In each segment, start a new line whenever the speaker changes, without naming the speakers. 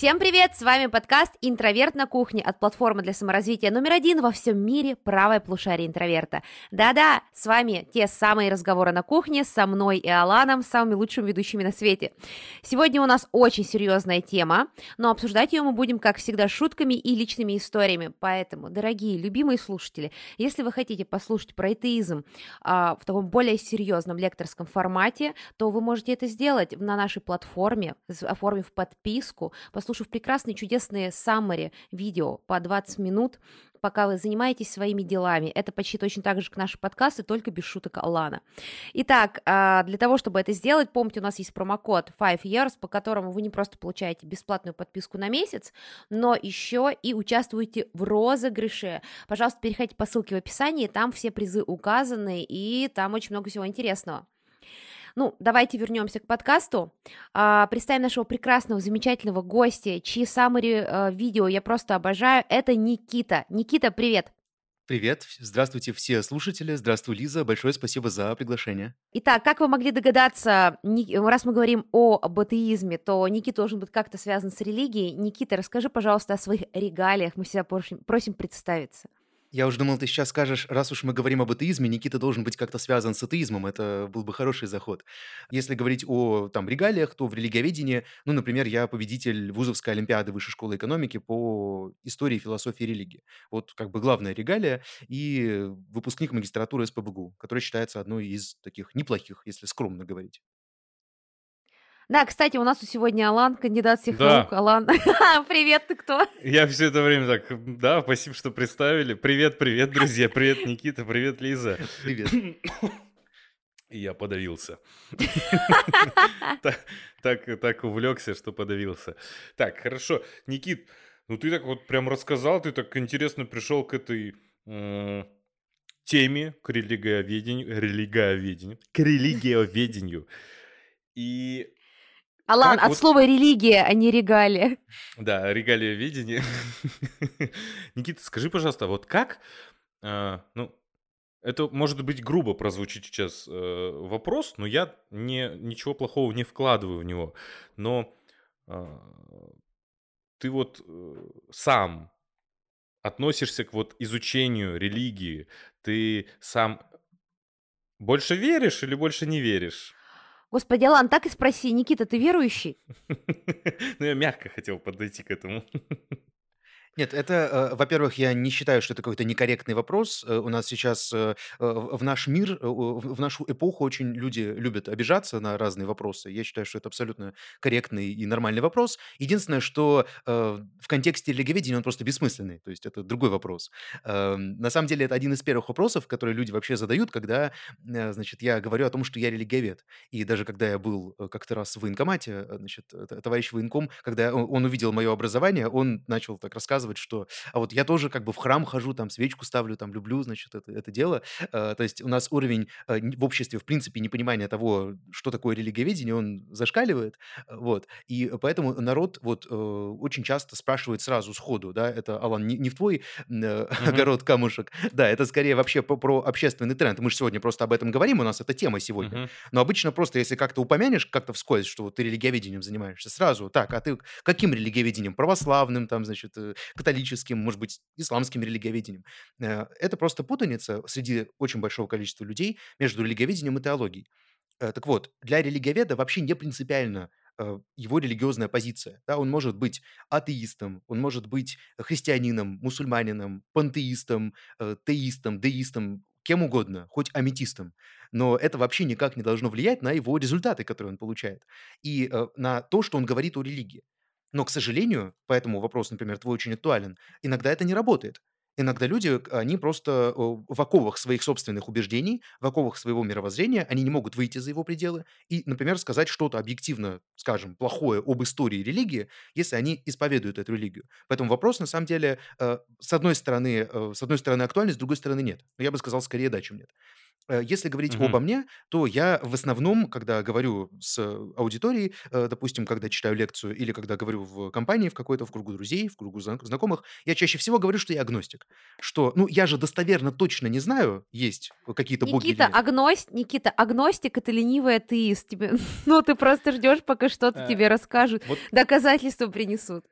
Всем привет! С вами подкаст «Интроверт на кухне» от платформы для саморазвития номер один во всем мире «Правое полушарие интроверта». Да-да, с вами те самые разговоры на кухне со мной и Аланом, самыми лучшими ведущими на свете. Сегодня у нас очень серьезная тема, но обсуждать ее мы будем, как всегда, шутками и личными историями. Поэтому, дорогие, любимые слушатели, если вы хотите послушать про атеизм а, в таком более серьезном лекторском формате, то вы можете это сделать на нашей платформе, оформив подписку, послушав прекрасные, чудесные саммари видео по 20 минут, пока вы занимаетесь своими делами. Это почти точно так же, как наши подкасты, только без шуток Алана. Итак, а, для того, чтобы это сделать, помните, у нас есть промокод 5 years, по которому вы не просто получаете бесплатную подписку на месяц, но еще и участвуете в розыгрыше. Пожалуйста, переходите по ссылке в описании, там все призы указаны, и там очень много всего интересного. Ну, давайте вернемся к подкасту. А, представим нашего прекрасного, замечательного гостя, чьи самые а, видео я просто обожаю. Это Никита. Никита, привет!
Привет, здравствуйте все слушатели, здравствуй, Лиза, большое спасибо за приглашение.
Итак, как вы могли догадаться, раз мы говорим о атеизме, то Никита должен быть как-то связан с религией. Никита, расскажи, пожалуйста, о своих регалиях, мы всегда просим, просим представиться.
Я уже думал, ты сейчас скажешь, раз уж мы говорим об атеизме, Никита должен быть как-то связан с атеизмом. Это был бы хороший заход. Если говорить о там, регалиях, то в религиоведении, ну, например, я победитель вузовской олимпиады Высшей школы экономики по истории, философии религии. Вот как бы главная регалия и выпускник магистратуры СПБГУ, который считается одной из таких неплохих, если скромно говорить.
Да, кстати, у нас сегодня Алан, кандидат всех да. наук. Алан, привет, ты кто?
Я все это время так, да, спасибо, что представили. Привет, привет, друзья, привет, Никита, привет, Лиза.
Привет.
И я подавился. Так, так увлекся, что подавился. Так, хорошо. Никит, ну ты так вот прям рассказал, ты так интересно пришел к этой теме, к религиоведению, религиоведению, к религиоведению. И
Алан, как от вот... слова религия, а не регалия.
Да, регалия видения. Никита, скажи, пожалуйста, вот как, э, ну, это может быть грубо прозвучит сейчас э, вопрос, но я не, ничего плохого не вкладываю в него. Но э, ты вот э, сам относишься к вот изучению религии, ты сам больше веришь или больше не веришь?
Господи, Алан, так и спроси, Никита, ты верующий?
Ну, я мягко хотел подойти к этому.
Нет, это, э, во-первых, я не считаю, что это какой-то некорректный вопрос. Э, у нас сейчас э, в наш мир, в нашу эпоху очень люди любят обижаться на разные вопросы. Я считаю, что это абсолютно корректный и нормальный вопрос. Единственное, что в контексте религиоведения он просто бессмысленный. То есть это другой вопрос. Эм, на самом деле это один из первых вопросов, которые люди вообще задают, когда, значит, я говорю о том, что я религиовед. И даже когда я был как-то раз в военкомате, значит, товарищ военком, когда он увидел мое образование, он начал так рассказывать, рассказывать, что а вот я тоже как бы в храм хожу, там свечку ставлю, там люблю, значит, это, это дело. Э, то есть у нас уровень э, в обществе, в принципе, непонимания того, что такое религиоведение, он зашкаливает, э, вот. И поэтому народ вот очень часто спрашивает сразу сходу, да, это, Алан, не, не в твой э, огород камушек, да, это скорее вообще по, про общественный тренд. Мы же сегодня просто об этом говорим, у нас это тема сегодня. Но обычно просто, если как-то упомянешь как-то вскользь, что ты религиоведением занимаешься, сразу, так, а ты каким религиоведением? Православным, там, значит, католическим, может быть, исламским религиоведением. Э, это просто путаница среди очень большого количества людей между религиоведением и теологией. Э, так вот, для религиоведа вообще не принципиально э, его религиозная позиция. Да, он может быть атеистом, он может быть христианином, мусульманином, пантеистом, теистом, деистом, кем угодно, хоть аметистом. Но это вообще никак не должно влиять на его результаты, которые он получает, и на то, что он говорит о религии. Но, к сожалению, поэтому вопрос, например, твой очень актуален, иногда это не работает. Иногда люди, они просто в оковах своих собственных убеждений, в оковах своего мировоззрения, они не могут выйти за его пределы и, например, сказать что-то объективно, скажем, плохое об истории религии, если они исповедуют эту религию. Поэтому вопрос, на самом деле, э, с одной стороны, э, с одной стороны актуальный, с другой стороны нет. Но я бы сказал, скорее да, чем нет. Э, если говорить
Мгм.
обо мне, то я в основном, когда говорю с аудиторией, э, допустим, когда читаю лекцию или когда говорю в компании в какой-то, в кругу друзей, в кругу зна знакомых, я чаще всего говорю, что я агностик. Что, ну, я же достоверно точно не знаю, есть какие-то боги или
Никита, агност... Никита, агностик это ленивый атеист. Тебе... Ну, ты просто ждешь, пока что-то
Э,
тебе расскажут, доказательства принесут.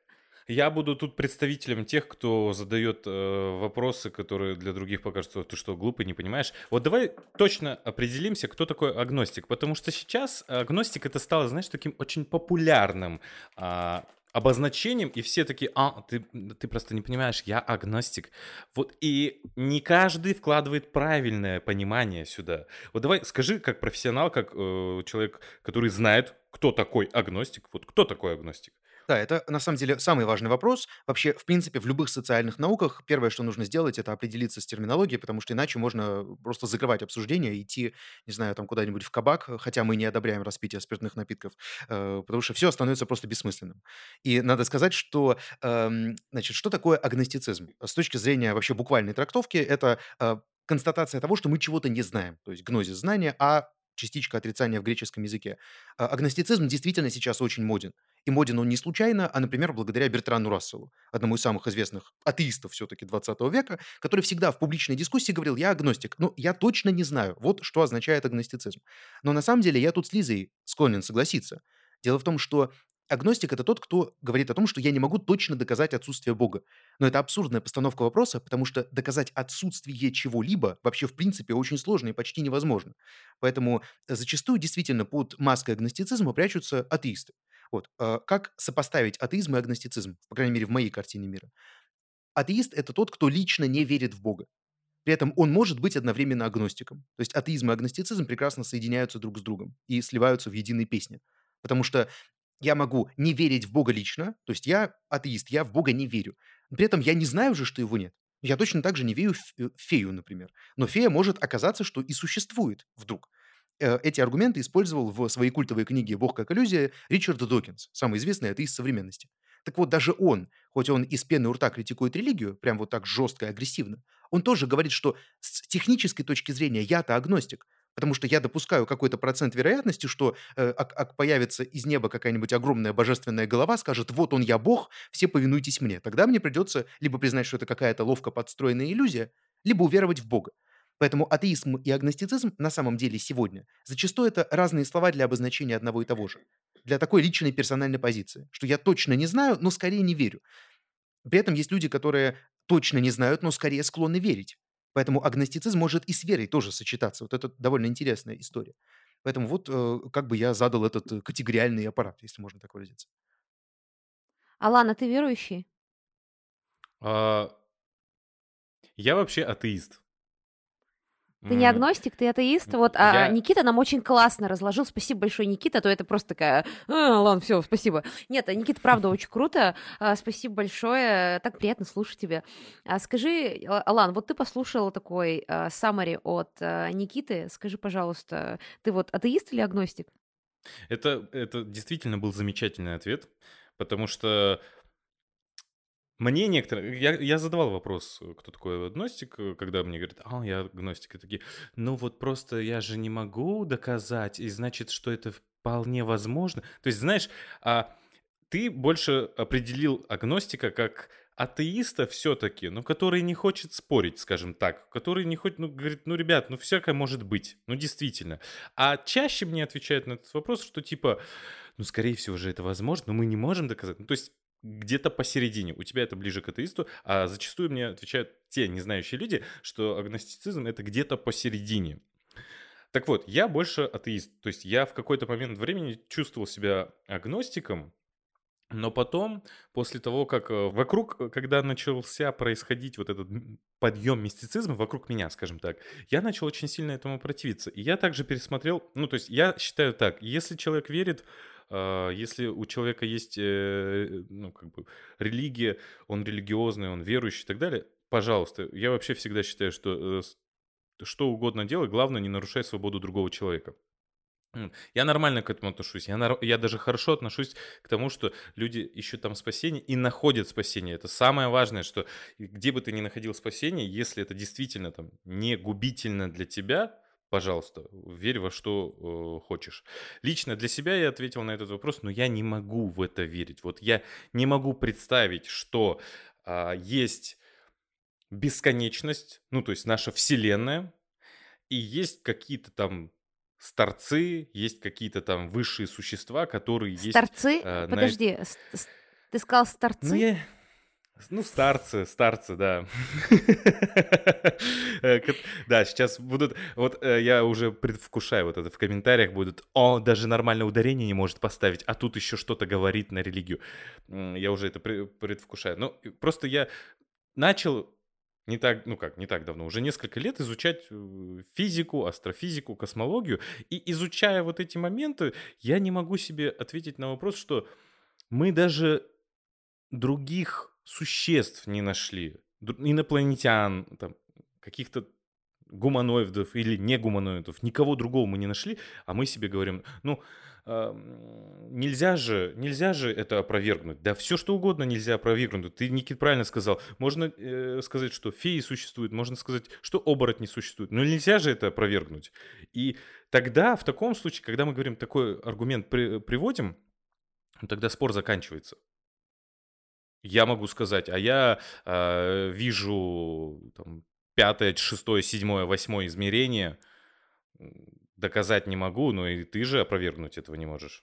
Я буду тут представителем тех, кто задает э, вопросы, которые для других покажутся, ты что, глупый, не понимаешь. Вот давай точно определимся, кто такой агностик, потому что сейчас агностик это стало, знаешь, таким очень популярным а, обозначением, и все такие, а, ты, ты просто не понимаешь, я агностик. Вот, и не каждый вкладывает правильное понимание сюда. Вот давай скажи, как профессионал, как э, человек, который знает, кто такой агностик, вот кто такой агностик?
Да, это на самом деле самый важный вопрос. Вообще, в принципе, в любых социальных науках первое, что нужно сделать, это определиться с терминологией, потому что иначе можно просто закрывать обсуждение и идти, не знаю, там куда-нибудь в кабак, хотя мы не одобряем распитие спиртных напитков, э, потому что все становится просто бессмысленным. И надо сказать, что, эм, значит, что такое агностицизм? С точки зрения вообще буквальной трактовки, это э, констатация того, что мы чего-то не знаем, то есть гнозис знания, а частичка отрицания в греческом языке. А, Агностицизм действительно сейчас очень моден. И моден он не случайно, а, например, благодаря Бертрану Расселу, одному из самых известных атеистов все-таки 20 века, который всегда в публичной дискуссии говорил, я агностик. Ну, я точно не знаю, вот что означает агностицизм. Но на самом деле я тут с Лизой склонен согласиться. Дело в том, что агностик– это тот, кто говорит о том, что я не могу точно доказать отсутствие Бога. Но это абсурдная постановка вопроса, потому что доказать отсутствие чего-либо вообще в принципе очень сложно и почти невозможно. Поэтому зачастую действительно под маской агностицизма прячутся атеисты. Вот. э, Как сопоставить атеизм и агностицизм, по крайней мере, в моей картине мира? Атеист– это тот, кто лично не верит в Бога. При этом он может быть одновременно агностиком. То есть атеизм и агностицизм прекрасно соединяются друг с другом и сливаются в единой песне. Потому что я могу не верить в Бога лично, то есть я атеист, я в Бога не верю. При этом я не знаю же, что его нет. Я точно так же не верю в э, фею, например. Но фея может оказаться, что и существует вдруг. Э, Эти аргументы использовал в своей культовой книге «Бог как иллюзия» Ричард Докинс, самый известный атеист современности. Так вот, даже он, хоть он из пены у рта критикует религию, прям вот так жестко и агрессивно, он тоже говорит, что с технической точки зрения я-то агностик, потому что я допускаю какой-то процент вероятности, что э, ак- ак- появится из неба какая-нибудь огромная божественная голова, скажет, вот он я Бог, все повинуйтесь мне. Тогда мне придется либо признать, что это какая-то ловко подстроенная иллюзия, либо уверовать в Бога. Поэтому атеизм и агностицизм на самом деле сегодня зачастую это разные слова для обозначения одного и того же. Для такой личной персональной позиции, что я точно не знаю, но скорее не верю. При этом есть люди, которые точно не знают, но скорее склонны верить. Поэтому агностицизм может и с верой тоже сочетаться. Вот это довольно интересная история. Поэтому вот э, как бы я задал этот э, категориальный аппарат, если можно так выразиться.
Алана, ты верующий?
А, я вообще атеист.
Ты не агностик, ты атеист. Вот а,
Я...
Никита нам очень классно разложил. Спасибо большое, Никита. А То это просто такая, а, ладно, все, спасибо. Нет, а Никита, правда, очень круто. А, Спасибо большое. Так приятно слушать тебя. А Скажи, А- Алан, вот ты послушал такой summary от а, Никиты. Скажи, пожалуйста, ты вот атеист или агностик?
Это, это действительно был замечательный ответ, потому что мне некоторые... Я, я задавал вопрос, э, кто такой агностик, э, когда мне говорят, а, я агностик, и такие, ну вот просто я же не могу доказать, и значит, что это вполне возможно. То есть, знаешь, а, ты больше определил агностика как атеиста все-таки, но который не хочет спорить, скажем так, который не хочет, ну, говорит, ну, ребят, ну, всякое может быть, ну, действительно. А чаще мне отвечают на этот вопрос, что типа, ну, скорее всего же это возможно, но мы не можем доказать. Ну, то есть где-то посередине. У тебя это ближе к атеисту, а зачастую мне отвечают те незнающие люди, что агностицизм это где-то посередине. Так вот, я больше атеист. То есть я в какой-то момент времени чувствовал себя агностиком, но потом, после того, как э, вокруг, э, когда начался происходить вот этот подъем мистицизма вокруг меня, скажем так, я начал очень сильно этому противиться. И я также пересмотрел, ну, то есть я считаю так, если человек верит, если у человека есть, э, ну, как бы, религия, он религиозный, он верующий и так далее, пожалуйста, я вообще всегда считаю, что э, что угодно делай, главное не нарушай свободу другого человека. Я нормально к этому отношусь. Я, нар- я даже хорошо отношусь к тому, что люди ищут там спасение и находят спасение. Это самое важное, что где бы ты ни находил спасение, если это действительно там не губительно для тебя, пожалуйста, верь во что э, хочешь. Лично для себя я ответил на этот вопрос, но я не могу в это верить. Вот я не могу представить, что э, есть бесконечность, ну то есть наша Вселенная, и есть какие-то там старцы, есть какие-то там высшие существа, которые есть...
Старцы?
э, на
Подожди, с- с- ты сказал
Ну,
старцы?
я... Ну, старцы, старцы, да. Э, Да, сейчас будут... Вот э, я уже предвкушаю вот это в комментариях будут. О, даже нормальное ударение не может поставить, а тут еще что-то говорит на религию. Я уже это пре- предвкушаю. Ну, просто я начал не так, ну как, не так давно, уже несколько лет изучать э, физику, астрофизику, космологию. И изучая вот эти моменты, я не могу себе ответить на вопрос, что мы даже других существ не нашли, инопланетян, там, каких-то гуманоидов или не гуманоидов, никого другого мы не нашли, а мы себе говорим, ну, ам, нельзя же, нельзя же это опровергнуть. Да все что угодно нельзя опровергнуть. Ты, Никит, правильно сказал. Можно э, сказать, что феи существуют, можно сказать, что оборотни существуют, но нельзя же это опровергнуть. И тогда, в таком случае, когда мы говорим, такой аргумент при- приводим, тогда спор заканчивается. Я могу сказать, а я э, вижу там, пятое, шестое, седьмое, восьмое измерение, доказать не могу, но и ты же опровергнуть этого не можешь.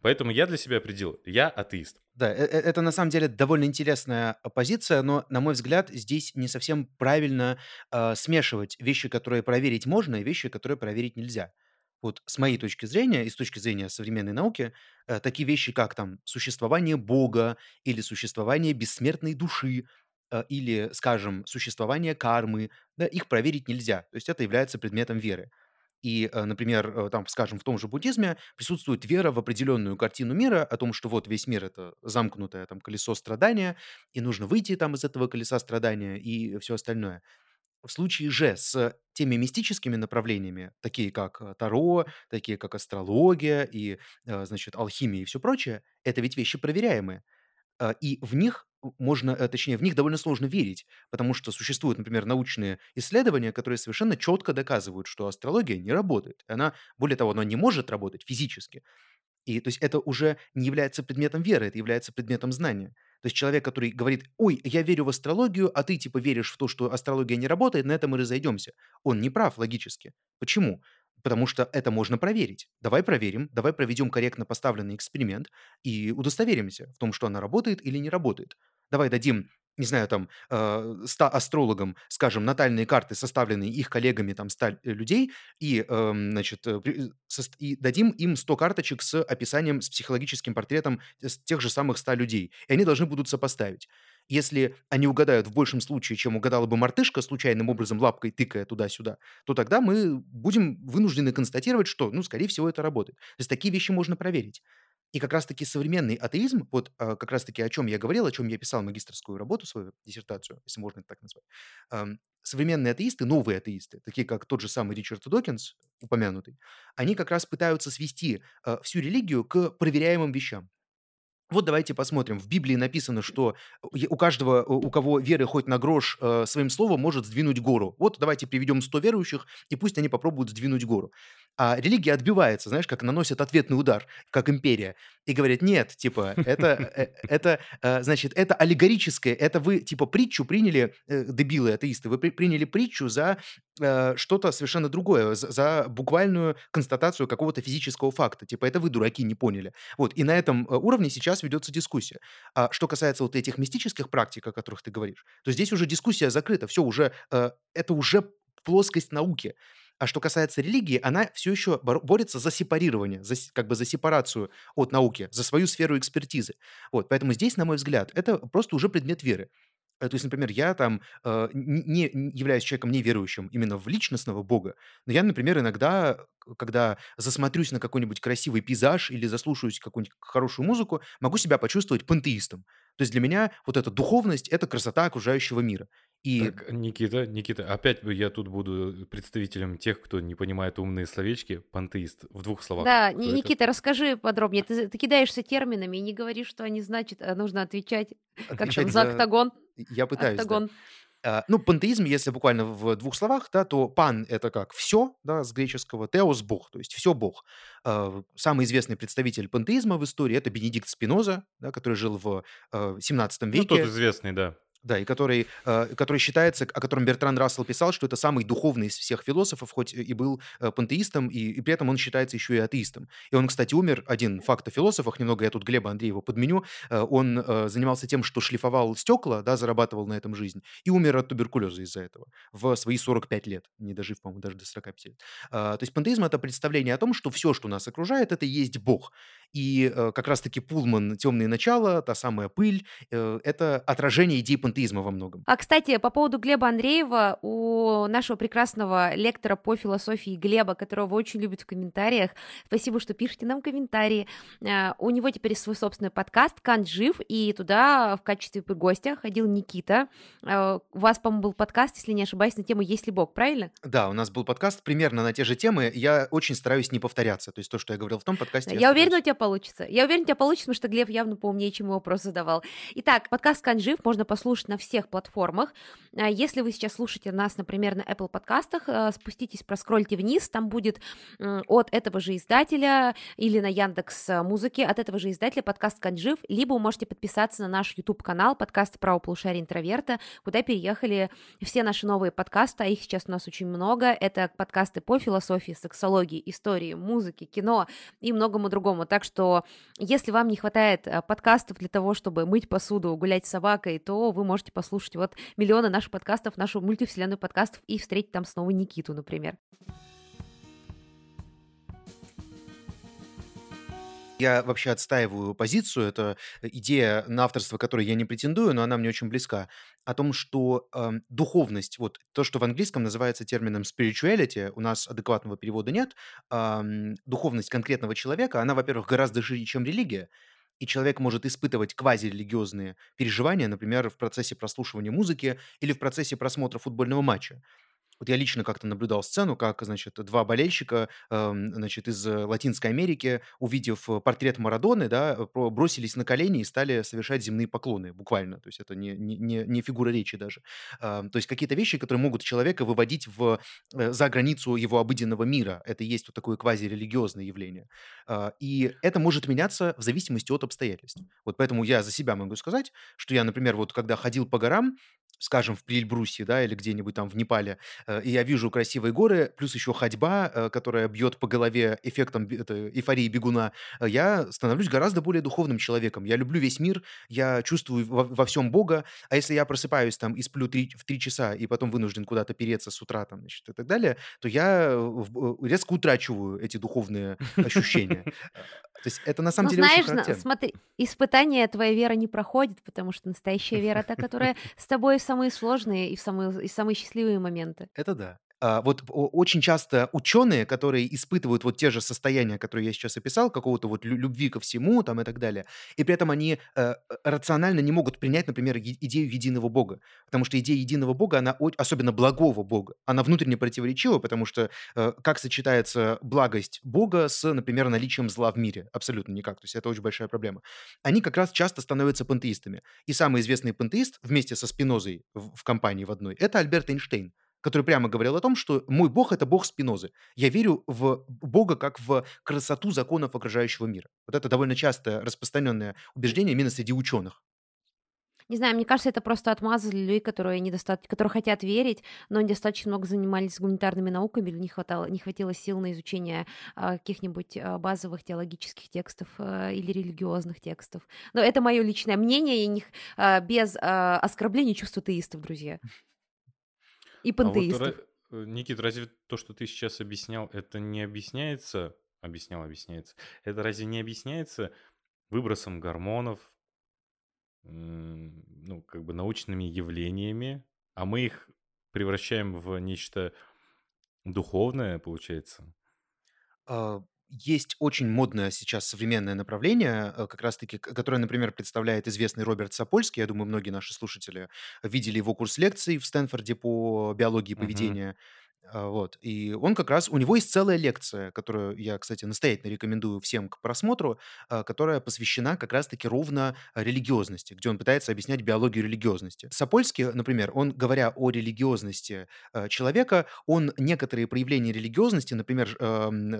Поэтому я для себя определил, я атеист.
Да, э- э- это на самом деле довольно интересная э, позиция, но, на мой взгляд, здесь не совсем правильно э, смешивать вещи, которые проверить можно, и вещи, которые проверить нельзя. Вот с моей точки зрения и с точки зрения современной науки, э, такие вещи, как там существование Бога или существование бессмертной души, э, или, скажем, существование кармы, да, их проверить нельзя. То есть это является предметом веры. И, э, например, там, скажем, в том же буддизме присутствует вера в определенную картину мира, о том, что вот весь мир– это замкнутое там колесо страдания, и нужно выйти там из этого колеса страдания и все остальное. В случае же с теми мистическими направлениями, такие как э, Таро, такие как астрология и, э, значит, алхимия и все прочее, это ведь вещи проверяемые. А, И в них можно, э, точнее, в них довольно сложно верить, потому что существуют, например, научные исследования, которые совершенно четко доказывают, что астрология не работает. Она, более того, она не может работать физически. И то есть это уже не является предметом веры, это является предметом знания. То есть человек, который говорит, ой, я верю в астрологию, а ты типа веришь в то, что астрология не работает, на этом мы разойдемся. Он не прав логически. Почему? Потому что это можно проверить. Давай проверим, давай проведем корректно поставленный эксперимент и удостоверимся в том, что она работает или не работает. Давай дадим не знаю, там, э, 100 астрологам, скажем, натальные карты, составленные их коллегами, там, 100 людей, и, эм, значит, э, при- сос- и дадим им 100 карточек с описанием, с психологическим портретом тех же самых 100 людей. И они должны будут сопоставить. Если они угадают в большем случае, чем угадала бы мартышка, случайным образом лапкой тыкая туда-сюда, то тогда мы будем вынуждены констатировать, что, ну, скорее всего, это работает. То есть такие вещи можно проверить. И как раз-таки современный атеизм, вот а, как раз-таки о чем я говорил, о чем я писал магистрскую работу, свою диссертацию, если можно это так назвать. Современные атеисты, новые атеисты, такие как тот же самый Ричард Докинс, упомянутый, они как раз пытаются свести а, всю религию к проверяемым вещам. Вот давайте посмотрим. В Библии написано, что у каждого, у кого веры хоть на грош, э, своим словом может сдвинуть гору. Вот давайте приведем 100 верующих, и пусть они попробуют сдвинуть гору. А религия отбивается, знаешь, как наносит ответный удар, как империя, и говорит, нет, типа, это, э, это э, значит, это аллегорическое, это вы, типа, притчу приняли, дебилы, атеисты, вы при- приняли притчу за э, что-то совершенно другое, за, за буквальную констатацию какого-то физического факта. Типа, это вы, дураки, не поняли. Вот, и на этом э, уровне сейчас ведется дискуссия. А что касается вот этих мистических практик, о которых ты говоришь, то здесь уже дискуссия закрыта. Все уже, э, это уже плоскость науки. А что касается религии, она все еще бор- борется за сепарирование, за, как бы за сепарацию от науки, за свою сферу экспертизы. Вот, поэтому здесь, на мой взгляд, это просто уже предмет веры. Э, То есть, например, я там э, не н- являюсь человеком неверующим именно в личностного Бога, но я, например, иногда, когда засмотрюсь на какой-нибудь красивый пейзаж или заслушаюсь какую-нибудь хорошую музыку, могу себя почувствовать пантеистом. То есть для меня вот эта духовность– это красота окружающего мира. И
Так, Никита, Никита, опять я тут буду представителем тех, кто не понимает умные словечки, пантеист. В двух словах.
Да,
кто
Ни-
это?
Никита, расскажи подробнее. Ты, ты кидаешься терминами и не говоришь, что они значат, а нужно отвечать, как там, за
за...
октагон.
Я пытаюсь, да.
Октагон.
А, ну, пантеизм, если буквально в двух словах, да, то пан- это как все, да, с греческого, теос- бог, то есть все бог. А, самый известный представитель пантеизма в истории- это Бенедикт Спиноза, да, который жил в э, 17
Ну, тот
веке.
известный, да.
Да, и который, э, который считается, о котором Бертран Рассел писал, что это самый духовный из всех философов, хоть и был э, пантеистом, и, и при этом он считается еще и атеистом. И он, кстати, умер, один факт о философах, немного я тут Глеба Андреева подменю, э, он занимался тем, что шлифовал стекла, да, зарабатывал на этом жизнь, и умер от туберкулеза из-за этого в свои 45 лет, не дожив, по-моему, даже до 45 лет. То есть пантеизм — это представление о том, что все, что нас окружает, это есть Бог. И э, как раз-таки Пулман «Темные начала», та самая пыль, э, это отражение идей пантеизма во многом.
А, кстати, по поводу Глеба Андреева, у нашего прекрасного лектора по философии Глеба, которого вы очень любите в комментариях, спасибо, что пишете нам комментарии, э, у него теперь свой собственный подкаст «Кант жив», и туда в качестве гостя ходил Никита. У вас, по-моему, был подкаст, если не ошибаюсь, на тему «Есть ли Бог», правильно?
Да, у нас был подкаст примерно на те же темы. Я очень стараюсь не повторяться. То есть то, что я говорил в том подкасте.
Я, уверена, у тебя получится. Я уверена, у тебя получится, потому что Глеб явно поумнее, чем его вопрос задавал. Итак, подкаст «Кант жив» можно послушать на всех платформах. А, если вы сейчас слушаете нас, например, на Apple подкастах, э, спуститесь, проскрольте вниз, там будет от этого же издателя или на Яндекс Музыке от этого же издателя подкаст «Канджив», либо вы можете подписаться на наш YouTube-канал подкаст «Право полушария интроверта», куда переехали все наши новые подкасты, а их сейчас у нас очень много. Это подкасты по философии, сексологии, истории, музыке, кино и многому другому. Так что, если вам не хватает э, подкастов для того, чтобы мыть посуду, гулять с собакой, то вы можете послушать вот миллионы наших подкастов, нашу мультивселенную подкастов и встретить там снова Никиту, например.
Я вообще отстаиваю позицию, это идея, на авторство которой я не претендую, но она мне очень близка, о том, что э, духовность, вот то, что в английском называется термином spirituality, у нас адекватного перевода нет, э, духовность конкретного человека, она, во-первых, гораздо шире, чем религия, и человек может испытывать квазирелигиозные переживания, например, в процессе прослушивания музыки или в процессе просмотра футбольного матча. Вот я лично как-то наблюдал сцену, как, значит, два болельщика, эм, значит, из Латинской Америки, увидев портрет Марадоны, да, бросились на колени и стали совершать земные поклоны, буквально. То есть это не, не, не фигура речи даже. Эм, то есть какие-то вещи, которые могут человека выводить в, э, за границу его обыденного мира. Это есть вот такое квазирелигиозное явление. Э, и это может меняться в зависимости от обстоятельств. Вот поэтому я за себя могу сказать, что я, например, вот когда ходил по горам, скажем, в Прильбрусе, да, или где-нибудь там в Непале, э, и я вижу красивые горы, плюс еще ходьба, э, которая бьет по голове эффектом это, эйфории бегуна, э, я становлюсь гораздо более духовным человеком. Я люблю весь мир, я чувствую во, во всем Бога, а если я просыпаюсь там и сплю три, в три часа, и потом вынужден куда-то переться с утра там, значит, и так далее, то я резко утрачиваю эти духовные ощущения. То есть это на самом
ну,
деле
знаешь,
очень характерно.
смотри, испытание твоя вера не проходит, потому что настоящая вера та, которая с тобой в самые сложные и в самые, и самые счастливые моменты.
Это да. А, вот очень часто ученые, которые испытывают вот те же состояния, которые я сейчас описал, какого-то вот любви ко всему там и так далее, и при этом они э, рационально не могут принять, например, идею единого Бога, потому что идея единого Бога, она особенно благого Бога, она внутренне противоречива, потому что э, как сочетается благость Бога с, например, наличием зла в мире? Абсолютно никак. То есть это очень большая проблема. Они как раз часто становятся пантеистами. И самый известный пантеист вместе со Спинозой в, в компании в одной – это Альберт Эйнштейн который прямо говорил о том, что мой бог – это бог Спинозы. Я верю в бога как в красоту законов окружающего мира. Вот это довольно часто распространенное убеждение именно среди ученых.
Не знаю, мне кажется, это просто отмазы для людей, которые, недостаточно, которые хотят верить, но недостаточно много занимались гуманитарными науками, или не, хватало, не хватило сил на изучение а, каких-нибудь а, базовых теологических текстов а, или религиозных текстов. Но это мое личное мнение, и а, без оскорбления чувства теистов, друзья и пантеистов. А
вот, Никит, разве то, что ты сейчас объяснял, это не объясняется, объяснял, объясняется, это разве не объясняется выбросом гормонов, ну, как бы научными явлениями, а мы их превращаем в нечто духовное, получается?
А, есть очень модное сейчас современное направление, э, как раз-таки, которое, например, представляет известный Роберт Сапольский. Я думаю, многие наши слушатели видели его курс лекций в Стэнфорде по биологии поведения. А, вот. И он как раз, у него есть целая лекция, которую я, кстати, настоятельно рекомендую всем к просмотру, а, которая посвящена как раз-таки ровно религиозности, где он пытается объяснять биологию религиозности. Сапольский, например, он, говоря о религиозности а, человека, он некоторые проявления религиозности, например,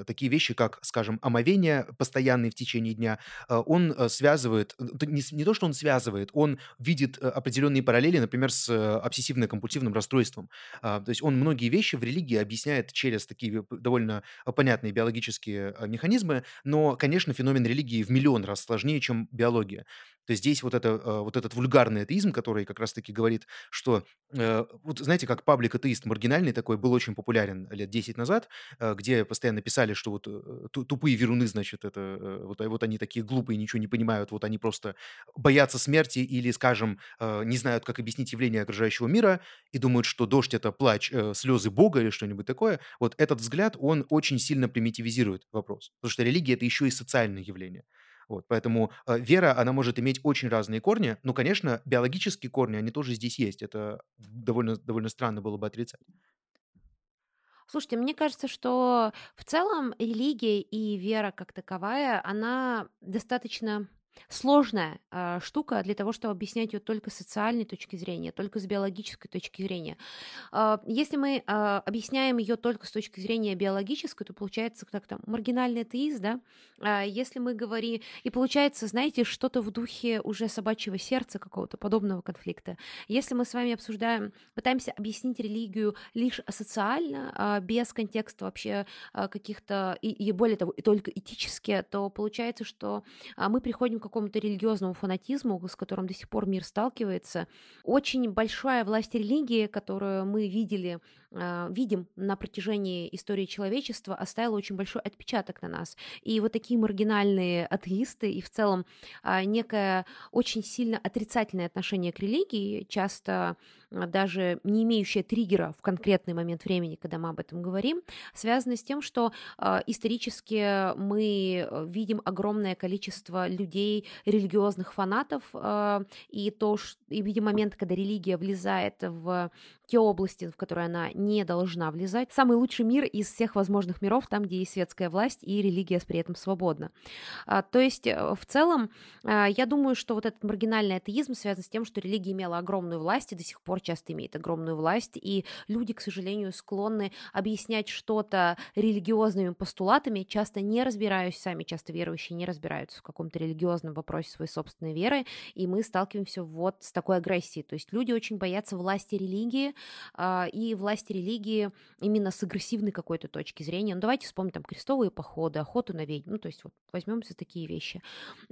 такие вещи, как, скажем, омовение постоянные в течение дня, он связывает, не, то, что он связывает, он видит определенные параллели, например, с обсессивно-компульсивным расстройством. То есть он многие вещи в религии религия объясняет через такие довольно а, понятные биологические а, механизмы, но, конечно, феномен религии в миллион раз сложнее, чем биология. То есть здесь вот, это, а, вот этот вульгарный атеизм, который как раз-таки говорит, что, э, вот знаете, как паблик атеист маргинальный такой был очень популярен лет 10 назад, э, где постоянно писали, что вот э, тупые веруны, значит, это вот, вот они такие глупые, ничего не понимают, вот они просто боятся смерти или, скажем, не знают, как объяснить явление окружающего мира и думают, что дождь – это плач, слезы Бога что-нибудь такое. Вот этот взгляд, он очень сильно примитивизирует вопрос, потому что религия – это еще и социальное явление. Вот, поэтому э, вера, она может иметь очень разные корни. Ну, конечно, биологические корни, они тоже здесь есть. Это довольно, довольно странно было бы отрицать.
Слушайте, мне кажется, что в целом религия и вера как таковая, она достаточно сложная э, штука для того, чтобы объяснять ее только с социальной точки зрения, только с биологической точки зрения. Э, если мы э, объясняем ее только с точки зрения биологической, то получается как то маргинальный атеист, да? Э, если мы говорим... И получается, знаете, что-то в духе уже собачьего сердца какого-то подобного конфликта. Если мы с вами обсуждаем, пытаемся объяснить религию лишь социально, э, без контекста вообще э, каких-то... И, и более того, и только этически, то получается, что э, мы приходим какому-то религиозному фанатизму, с которым до сих пор мир сталкивается. Очень большая власть религии, которую мы видели, видим на протяжении истории человечества, оставила очень большой отпечаток на нас. И вот такие маргинальные атеисты и в целом э, некое очень сильно отрицательное отношение к религии, часто а, даже не имеющая триггера в конкретный момент времени, когда мы об этом говорим, связано с тем, что исторически мы э, видим огромное количество людей, религиозных фанатов, и то, и видим момент, когда религия влезает в те области, в которые она не должна влезать. Самый лучший мир из всех возможных миров, там, где есть светская власть и религия при этом свободна. А, то есть, э, в целом, а, я думаю, что вот этот маргинальный атеизм связан с тем, что религия имела огромную власть и до сих пор часто имеет огромную власть, и люди, к сожалению, склонны объяснять что-то религиозными постулатами, часто не разбираясь сами, часто верующие не разбираются в каком-то религиозном вопросе своей собственной веры, и мы сталкиваемся вот с такой агрессией. То есть люди очень боятся власти религии, и власти религии именно с агрессивной какой-то точки зрения. Ну, давайте вспомним там крестовые походы, охоту на ведьм, ну, то есть вот возьмем за такие вещи.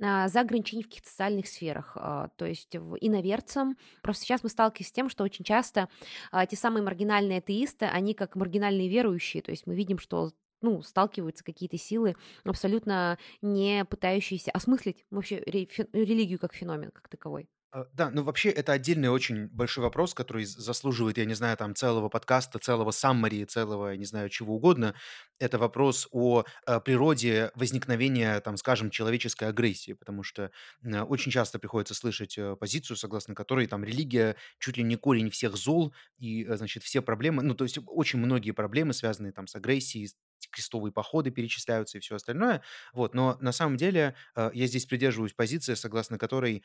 А, за ограничения в каких-то социальных сферах, а, то есть иноверцам. Просто сейчас мы сталкиваемся с тем, что очень часто те самые маргинальные атеисты, они как маргинальные верующие, то есть мы видим, что ну, сталкиваются какие-то силы, абсолютно не пытающиеся осмыслить вообще религию как феномен, как таковой.
А, да, ну вообще это отдельный очень большой вопрос, который заслуживает, я не знаю, там целого подкаста, целого саммари, целого, я не знаю, чего угодно. Это вопрос о, э, природе возникновения, там, скажем, человеческой агрессии, потому что э, очень часто приходится слышать э, позицию, согласно которой там религия чуть ли не корень всех зол и, значит, все проблемы, ну то есть очень многие проблемы, связанные там с агрессией, крестовые походы перечисляются и все остальное. Вот, но на самом деле я здесь придерживаюсь позиции, согласно которой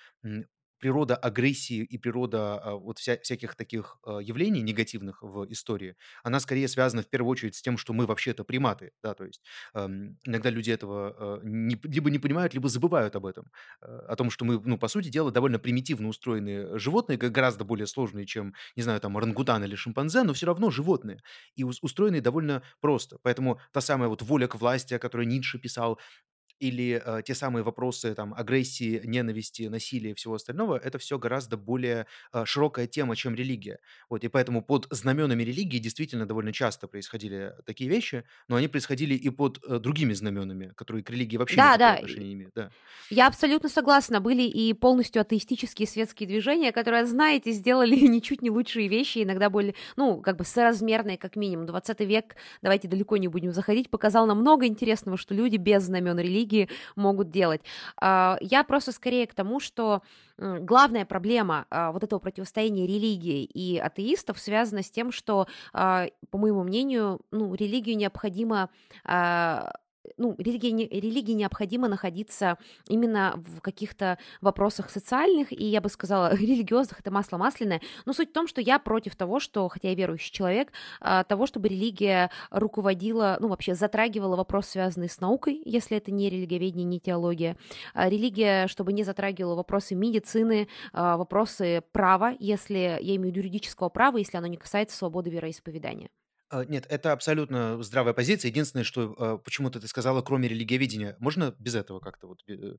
природа агрессии и природа а, вот вся, всяких таких а, явлений негативных в истории, она скорее связана в первую очередь с тем, что мы вообще-то приматы, да, то есть эм, иногда люди этого э, не, либо не понимают, либо забывают об этом, э, о том, что мы, ну, по сути дела, довольно примитивно устроенные животные, гораздо более сложные, чем, не знаю, там, орангутан или шимпанзе, но все равно животные, и устроенные довольно просто. Поэтому та самая вот воля к власти, о которой Ницше писал, или э, те самые вопросы там агрессии, ненависти, насилия и всего остального, это все гораздо более э, широкая тема, чем религия. Вот, и поэтому под знаменами религии действительно довольно часто происходили такие вещи, но они происходили и под э, другими знаменами, которые к религии вообще
да, да.
отношения не имеют. Да.
Я абсолютно согласна. Были и полностью атеистические светские движения, которые, знаете, сделали ничуть не лучшие вещи, иногда были, ну, как бы соразмерные, как минимум. 20 век, давайте далеко не будем заходить, показал нам много интересного, что люди без знамен религии религии могут делать. А, я просто скорее к тому, что главная проблема а, вот этого противостояния религии и атеистов связана с тем, что, а, по моему мнению, ну, религию необходимо ну, религии, религии необходимо находиться именно в каких-то вопросах социальных, и я бы сказала, религиозных, это масло масляное, но суть в том, что я против того, что, хотя я верующий человек, а, того, чтобы религия руководила, ну, вообще затрагивала вопрос, связанный с наукой, если это не религиоведение, не теология, а религия, чтобы не затрагивала вопросы медицины, а, вопросы права, если я имею юридического права, если оно не касается свободы вероисповедания.
А, нет, это абсолютно здравая позиция. Единственное, что а, почему-то ты сказала, кроме религиоведения, можно без этого как-то вот э,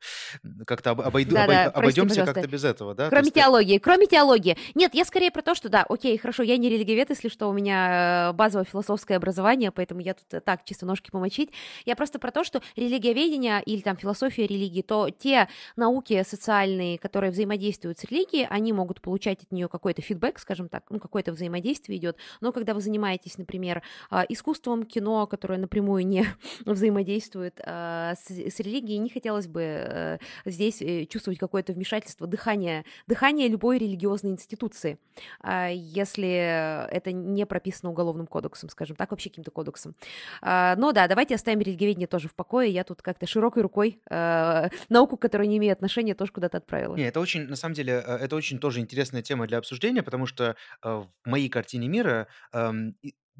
как-то обойду,
Да,
обой-
да,
обойдемся как-то без этого, да? То
Кроме
есть,
теологии, кроме теологии. Нет, я скорее про то, что да, окей, хорошо, я не религиовед, если что, у меня э, базовое философское образование, поэтому я тут э, так, чисто ножки помочить. Я просто про то, что религиоведение или там философия религии, то те науки социальные, которые взаимодействуют с религией, они могут получать от нее какой-то фидбэк, скажем так, ну, какое-то взаимодействие идет. Но когда вы занимаетесь, например, а, искусством, кино, которое напрямую не взаимодействует э, с, с религией, не хотелось бы э, здесь э, чувствовать какое-то вмешательство, дыхание, дыхание любой религиозной институции, э, если это не прописано уголовным кодексом, скажем так, вообще каким-то кодексом. Но да, давайте оставим религиоведение тоже в покое, я тут как-то широкой рукой науку, которая не имеет отношения, тоже куда-то отправила.
Не, это очень, на самом деле, э, это очень тоже интересная тема для обсуждения, потому что в моей картине мира эм,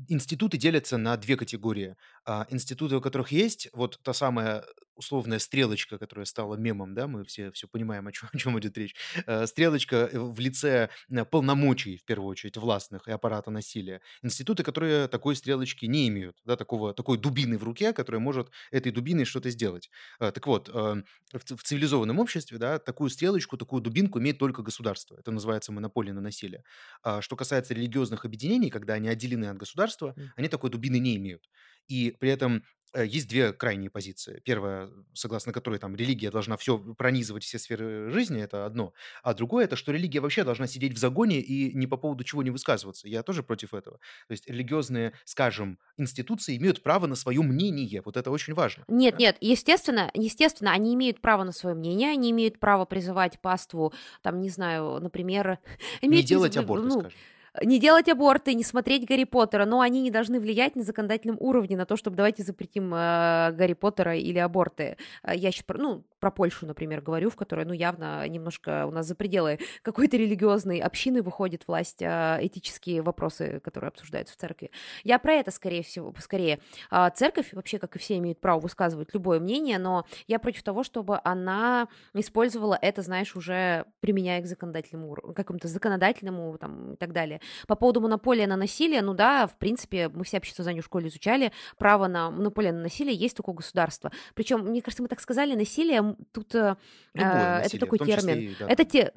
институты делятся на две категории. А, Институты, у которых есть вот та самая условная стрелочка, которая стала мемом, да, мы все, все понимаем, о чем, о чем идет речь. Э, Стрелочка э, в лице э, полномочий, в первую очередь, властных и аппарата насилия. Институты, которые такой стрелочки не имеют, да, такого, такой дубины в руке, которая может этой дубиной что-то сделать. Так вот, в цивилизованном обществе, да, такую стрелочку, такую дубинку имеет только государство. Это называется монополия на насилие. А Что касается религиозных объединений, когда они отделены от государства,
М.
они такой дубины не имеют. И при этом э, есть две крайние позиции. Первая, согласно которой там религия должна все пронизывать все сферы жизни, это одно. А другое, это что религия вообще должна сидеть в загоне и ни по поводу чего не высказываться. Я тоже против этого. То есть религиозные, скажем, институции имеют право на свое мнение. Вот это очень важно.
Нет, нет, естественно, естественно, они имеют право на свое мнение, они имеют право призывать паству, там, не знаю, например,
Не делать аборты,
ну,
скажем.
Не делать аборты, не смотреть Гарри Поттера, но они не должны влиять на законодательном уровне на то, чтобы давайте запретим э, Гарри Поттера или аборты. Э, Я сейчас про, ну, про Польшу, например, говорю, в которой, ну, явно немножко у нас за пределы какой-то религиозной общины выходит власть, э, этические вопросы, которые обсуждаются в церкви. Я про это, скорее всего, скорее. А Церковь, вообще, как и все, имеет право высказывать любое мнение, но я против того, чтобы она использовала это, знаешь, уже применяя к законодательному какому-то законодательному там, и так далее. По поводу монополии на насилие, ну да, в принципе, мы все обществознание в школе изучали, право на монополию на насилие есть только у государства. Причем, мне кажется, мы так сказали, насилие, тут э,
Любое
э,
насилие,
это такой термин.
и, да,
Это те,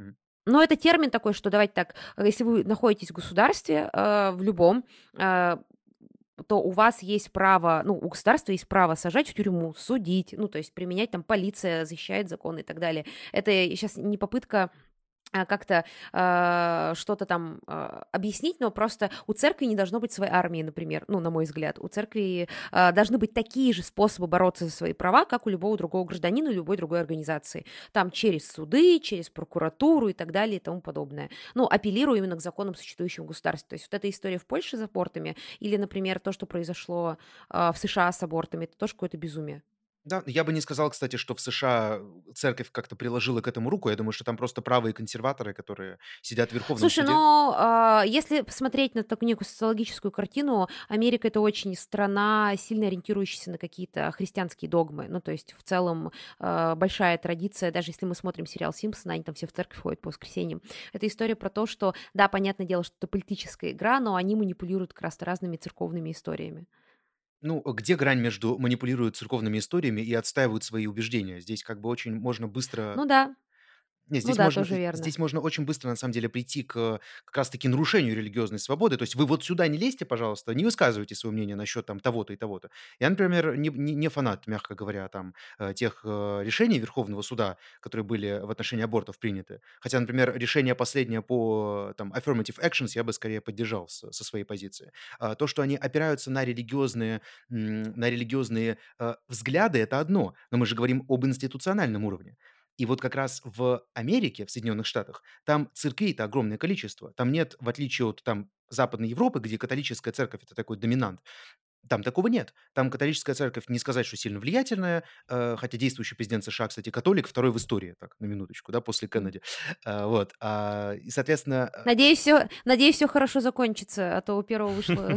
но это термин такой, что давайте так, э, если вы находитесь в государстве, э, в любом, э, то у вас есть право, ну, у государства есть право сажать в тюрьму, судить, ну, то есть применять там полиция, защищает законы и так далее. Это сейчас не попытка как-то э, что-то там э, объяснить, но просто у церкви не должно быть своей армии, например, ну, на мой взгляд. У церкви э, должны быть такие же способы бороться за свои права, как у любого другого гражданина, любой другой организации. Там через суды, через прокуратуру и так далее и тому подобное. Ну, апеллирую именно к законам, существующим в государстве. То есть вот эта история в Польше с абортами или, например, то, что произошло э, в США с абортами, это тоже какое-то безумие.
Да, я бы не сказал, кстати, что в США церковь как-то приложила к этому руку. Я думаю, что там просто правые консерваторы, которые сидят в Верховном
Слушай,
суде.
ну, а, если посмотреть на такую некую социологическую картину, Америка это очень страна, сильно ориентирующаяся на какие-то христианские догмы. Ну, то есть, в целом, а, большая традиция, даже если мы смотрим сериал Симпсона, они там все в церковь ходят по воскресеньям. Это история про то, что, да, понятное дело, что это политическая игра, но они манипулируют как раз разными церковными историями.
Ну, где грань между манипулируют церковными историями и отстаивают свои убеждения? Здесь как бы очень можно быстро...
Ну да,
Не,
Ну
здесь
да,
можно,
тоже верно.
здесь можно очень быстро, на самом деле, прийти к как раз-таки нарушению религиозной свободы. То есть вы вот сюда не лезьте, пожалуйста, не высказывайте свое мнение насчет там того-то и того-то. Я, например, не, не, не фанат, мягко говоря, там э, тех э, решений Верховного суда, которые были в отношении абортов приняты. Хотя, например, решение последнее по там affirmative actions я бы скорее поддержал с- со своей позиции. А, То, что они опираются на религиозные, на религиозные э, взгляды, это одно. Но мы же говорим об институциональном уровне. И вот как раз в Америке, в Соединенных Штатах, там церквей-то огромное количество. Там нет, в отличие от там Западной Европы, где католическая церковь– это такой доминант, там такого нет. Там католическая церковь, не сказать, что сильно влиятельная, э, хотя действующий президент США, кстати, католик, второй в истории, так, на минуточку, да, после Кеннеди. Э, Вот. А, И, соответственно, э,
Надеюсь, все, надеюсь, все хорошо закончится, а то у первого вышло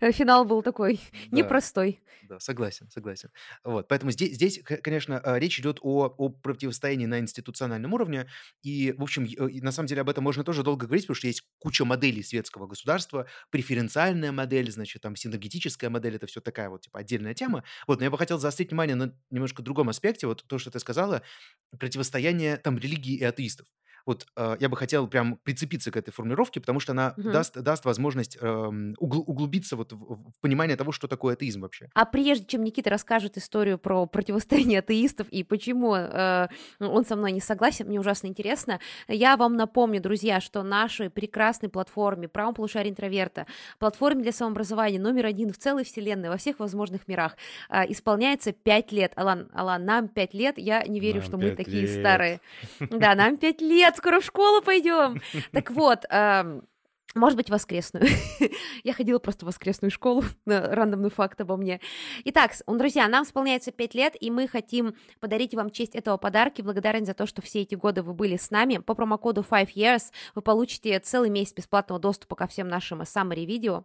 э, финал был такой непростой.
Да, согласен, согласен. Вот, поэтому здесь, конечно, речь идет о, противостоянии на институциональном уровне, и, в общем, на самом деле об этом можно тоже долго говорить, потому что есть куча моделей светского государства, преференциальная модель, значит, там, синергетическая модель, это все такая вот, типа, отдельная тема. Вот, но я бы хотел заострить внимание на немножко другом аспекте, вот то, что ты сказала, противостояние, там, религии и атеистов. Вот э, я бы хотел прям прицепиться к этой формулировке, потому что она
Мгм.
даст, даст возможность эм, угл- углубиться вот в, в понимание того, что такое атеизм вообще.
А прежде чем Никита расскажет историю про противостояние атеистов и почему э, он со мной не согласен, мне ужасно интересно, я вам напомню, друзья, что нашей прекрасной платформе «Правом полушарии интроверта», платформе для самообразования номер один в целой вселенной, во всех возможных мирах, э, исполняется 5 лет. Алан, Алан, нам 5 лет, я не верю,
Нам
что мы такие
лет.
старые. Да, нам 5 лет, скоро в школу пойдем. Так вот, может быть, воскресную. Я ходила просто в воскресную школу, на рандомный факт обо мне. Итак, друзья, нам исполняется 5 лет, и мы хотим подарить вам честь этого подарка благодарен за то, что все эти годы вы были с нами. По промокоду 5 years вы получите целый месяц бесплатного доступа ко всем нашим summary видео.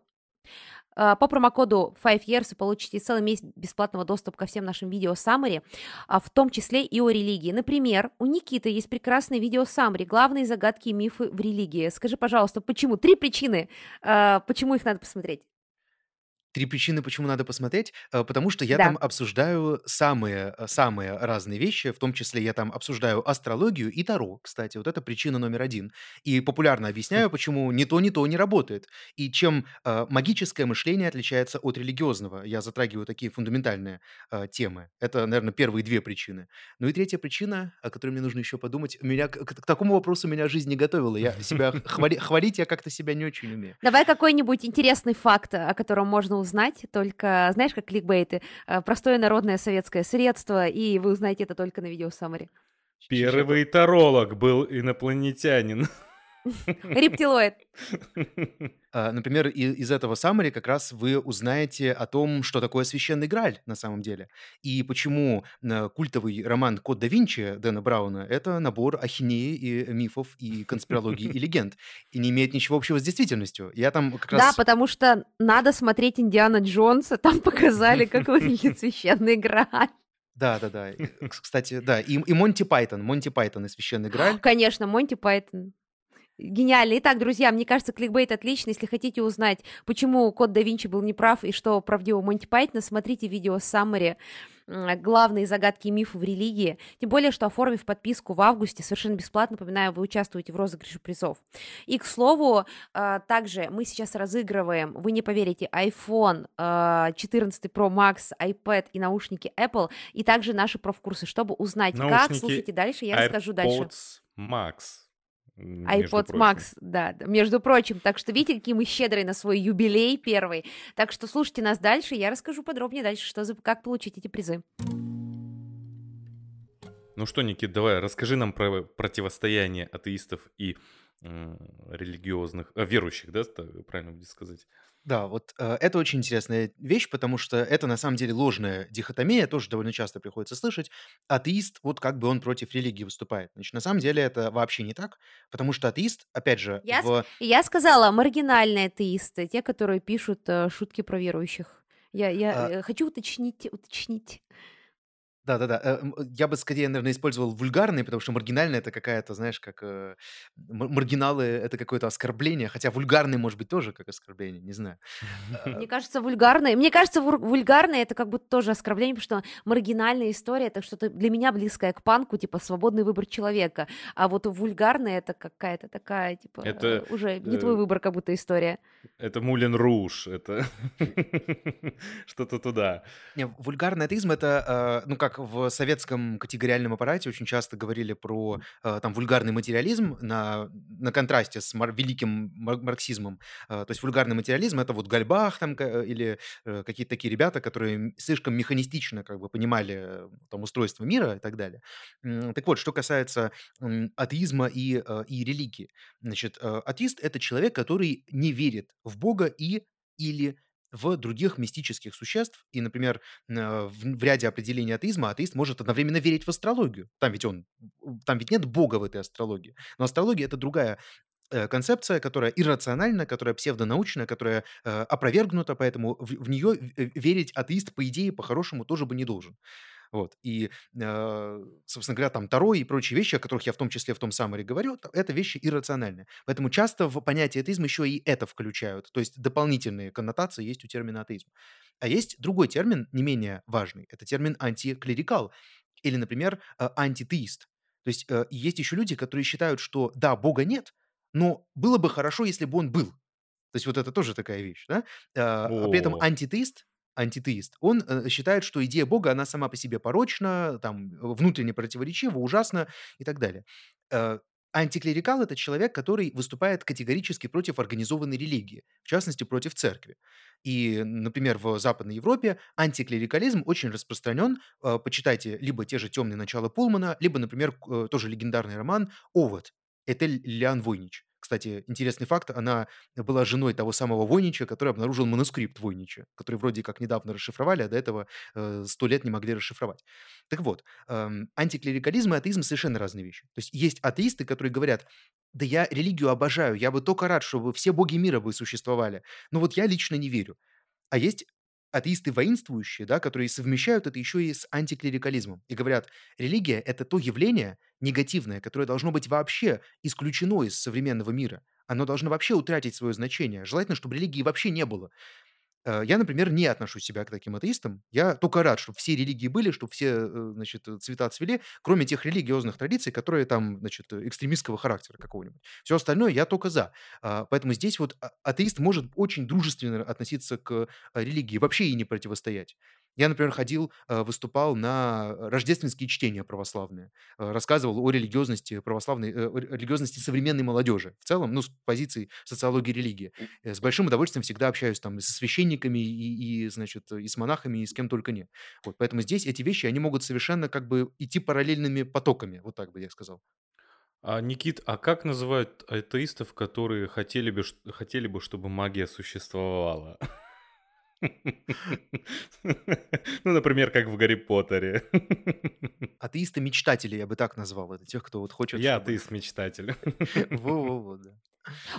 А, По промокоду 5 years вы получите целый месяц бесплатного доступа ко всем нашим видео а, в том числе и о религии. Например, у Никиты есть прекрасный видео summary «Главные загадки и мифы в религии». Скажи, пожалуйста, почему? Три причины, а, почему их надо посмотреть.
Три причины, почему надо посмотреть. Э, Потому что я
Да.
там обсуждаю самые, э, самые разные вещи, в том числе я там обсуждаю астрологию и таро, кстати. Вот это причина номер один. И популярно объясняю, почему ни то, ни то не работает. И чем э, магическое мышление отличается от религиозного. Я затрагиваю такие фундаментальные э, темы. Это, наверное, первые две причины. Ну и третья причина, о которой мне нужно еще подумать. Меня к, к такому вопросу меня жизнь не готовила. Я себя хвали- хвалить я как-то себя не очень умею.
Давай какой-нибудь интересный факт, о котором можно узнать, только, знаешь, как кликбейты, э, простое народное советское средство, и вы узнаете это только на видео.
Первый таролог был инопланетянин.
Рептилоид.
А, Например, из этого summary как раз вы узнаете о том, что такое священный Грааль на самом деле. И почему э, культовый роман «Код да Винчи» Дэна Брауна– это набор ахинеи и мифов, и конспирологии, и легенд. И не имеет ничего общего с действительностью. Я там как
Да,
раз...
потому что надо смотреть Индиана Джонса, там показали, как выглядит священный Грааль.
Да, да, да. Кстати, да. И, и Монти Пайтон. Монти Пайтон и священный Грааль.
Конечно, Монти Пайтон. Гениально. Итак, друзья, мне кажется, кликбейт отличный. Если хотите узнать, почему Код да Винчи был неправ и что правдиво Монти Пайтона, смотрите видео Summary главные загадки и мифы в религии. Тем более, что оформив подписку в августе, совершенно бесплатно, напоминаю, вы участвуете в розыгрыше призов. И, к слову, а, также мы сейчас разыгрываем, вы не поверите, iPhone а, 14 Pro Max, iPad и наушники Apple, и также наши профкурсы. Чтобы узнать, как,
Наушники
слушайте дальше, я расскажу дальше
Max. Прочим.
Max, да, между прочим. Так что видите, какие мы щедрые на свой юбилей первый. Так что слушайте нас дальше, я расскажу подробнее дальше, что за, как получить эти призы.
Ну что, Никит, давай, расскажи нам про противостояние атеистов и религиозных, а, верующих, да, правильно будет сказать?
Да, вот э, это очень интересная вещь, потому что это на самом деле ложная дихотомия, тоже довольно часто приходится слышать. Атеист, вот как бы он против религии выступает. Значит, на самом деле это вообще не так, потому что атеист, опять же,
Я,
в...
я сказала, маргинальные атеисты, те, которые пишут э, шутки про верующих. Я, я
А,
э, хочу уточнить, уточнить.
Да-да-да. Э, м, я бы скорее, наверное, использовал вульгарный, потому что маргинальный- это какая-то, знаешь, как, э, ма маргиналы- это какое-то оскорбление, хотя вульгарный может быть тоже как оскорбление, не знаю.
Мне
Э,
кажется, вульгарный мне кажется, вур вульгарный- это как будто тоже оскорбление, потому что маргинальная история- это что-то для меня близкое к панку, типа свободный выбор человека. А вот вульгарный- это какая-то такая, типа,
Это,
э, уже не твой
э,
выбор как будто история.
это Мулен Руж, это что-то туда.
Не, вульгарный атеизм- это, э, ну, как в советском категориальном аппарате очень часто говорили про, э, там, вульгарный материализм на на контрасте с мар великим мар марксизмом. Э, то есть вульгарный материализм- это вот Гальбах там ка или, э, какие-то такие ребята, которые слишком механистично как бы понимали, э, там, устройство мира и так далее. Так вот, что касается, атеизма и, э, и религии. Значит, э, атеист- это человек, который не верит в Бога и или в других мистических существ. И, например, э, в ряде определений атеизма атеист может одновременно верить в астрологию. Там ведь он там ведь нет Бога в этой астрологии. Но астрология- это другая, э, концепция, которая иррациональна, которая псевдонаучная, которая, э, опровергнута, поэтому в в неё в верить атеист, по идее, по-хорошему тоже бы не должен. Вот. И, э, собственно говоря, там Таро и прочие вещи, о которых я в том числе в том summary говорю, это вещи иррациональные. Поэтому часто в понятие атеизма еще и это включают. То есть дополнительные коннотации есть у термина атеизм. А есть другой термин, не менее важный. Это термин антиклерикал или, например, э, антитеист. То есть, э, есть еще люди, которые считают, что да, Бога нет, но было бы хорошо, если бы он был. То есть вот это тоже такая вещь, да? А, а при этом антитеист антитеист, он, э, считает, что идея Бога, она сама по себе порочна, там, внутренне противоречива, ужасна и так далее. Э, антиклерикал- это человек, который выступает категорически против организованной религии, в частности, против церкви. И, например, в Западной Европе антиклерикализм очень распространен. Э, почитайте либо те же "Темные начала" Пулмана, либо, например, тоже легендарный роман "Овод" Этель Лиан Войнич. Кстати, интересный факт: она была женой того самого Войнича, который обнаружил манускрипт Войнича, который вроде как недавно расшифровали, а до этого, э, 100 лет не могли расшифровать. Так вот, антиклерикализм и атеизм- совершенно разные вещи. То есть есть атеисты, которые говорят: "Да я религию обожаю, я бы тока рад, чтобы все боги мира бы существовали, но вот я лично не верю". А есть атеисты воинствующие, да, которые совмещают это еще и с антиклерикализмом и говорят: "Религия- это то явление негативное, которое должно быть вообще исключено из современного мира. Оно должно вообще утратить свое значение. Желательно, чтобы религии вообще не было". Э, я, например, не отношу себя к таким атеистам. Я тока рад, чтоб все религии были, чтоб все, э, значит, цвета цвели, кроме тех религиозных традиций, которые там, значит, экстремистского характера какого-нибудь. Всё остальное я тока за. А, поэтому здесь вот а атеист может очень дружественно относиться к, э, религии, вообще ей не противостоять. Я, например, ходил, э, выступал на рождественские чтения православные, э, рассказывал о религиозности православной, э, о религиозности современной молодежи в целом, ну, с позиции социологии религии. С большим удовольствием всегда общаюсь там и со священниками, и и, значит, и с монахами, и с кем только не. Вот, поэтому здесь эти вещи, они могут совершенно как бы идти параллельными потоками, вот так бы я сказал.
А, Никит, а как называют атеистов, которые хотели бы, хотели бы, чтобы магия существовала? Ну, например, как в "Гарри Поттере".
Атеисты-мечтатели, я бы так назвал. Это тех, кто вот хочет,
Я
чтобы
атеист-мечтатель.
Во во во, да.